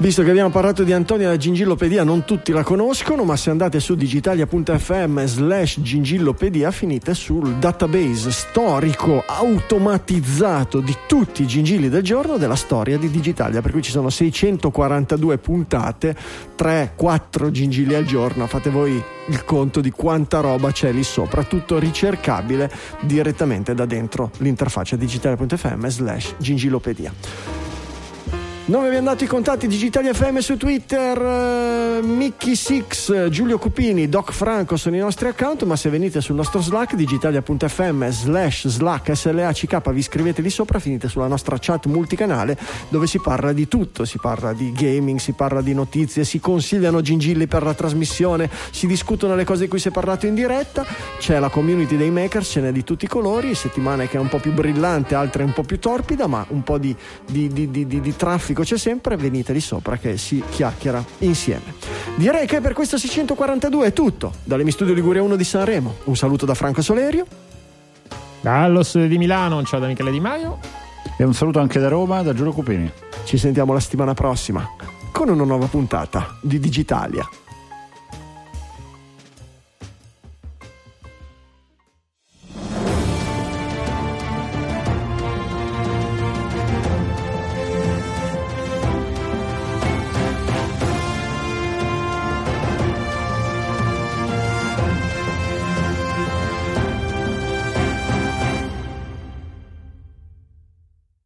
Visto che abbiamo parlato di Antonio da Gingillopedia, non tutti la conoscono, ma se andate su digitalia.fm slash gingillopedia finite sul database storico automatizzato di tutti i gingilli del giorno della storia di Digitalia, per cui ci sono 642 puntate, 3-4 gingilli al giorno, fate voi il conto di quanta roba c'è lì sopra, tutto ricercabile direttamente da dentro l'interfaccia digitalia.fm slash gingillopedia. Non vi abbiamo dato i contatti Digitali FM su Twitter, eh, Mickey Six, Giulio Cupini, Doc Franco sono i nostri account, ma se venite sul nostro Slack digitalia.fm slash slack slack vi iscrivete lì sopra, finite sulla nostra chat multicanale dove si parla di tutto, si parla di gaming, si parla di notizie, si consigliano gingilli per la trasmissione, si discutono le cose di cui si è parlato in diretta, c'è la community dei makers, ce n'è di tutti i colori, settimane che è un po' più brillante, altre un po' più torpida, ma un po' di, di, di, di, di traffico c'è sempre, venite lì sopra che si chiacchiera insieme. Direi che per questo 642 è tutto. Dalle Studio Liguria 1 di Sanremo, un saluto da Franco Solerio. Dallo studio di Milano, ciao da Michele Di Maio. E un saluto anche da Roma, da Giulio Cupini. Ci sentiamo la settimana prossima con una nuova puntata di Digitalia.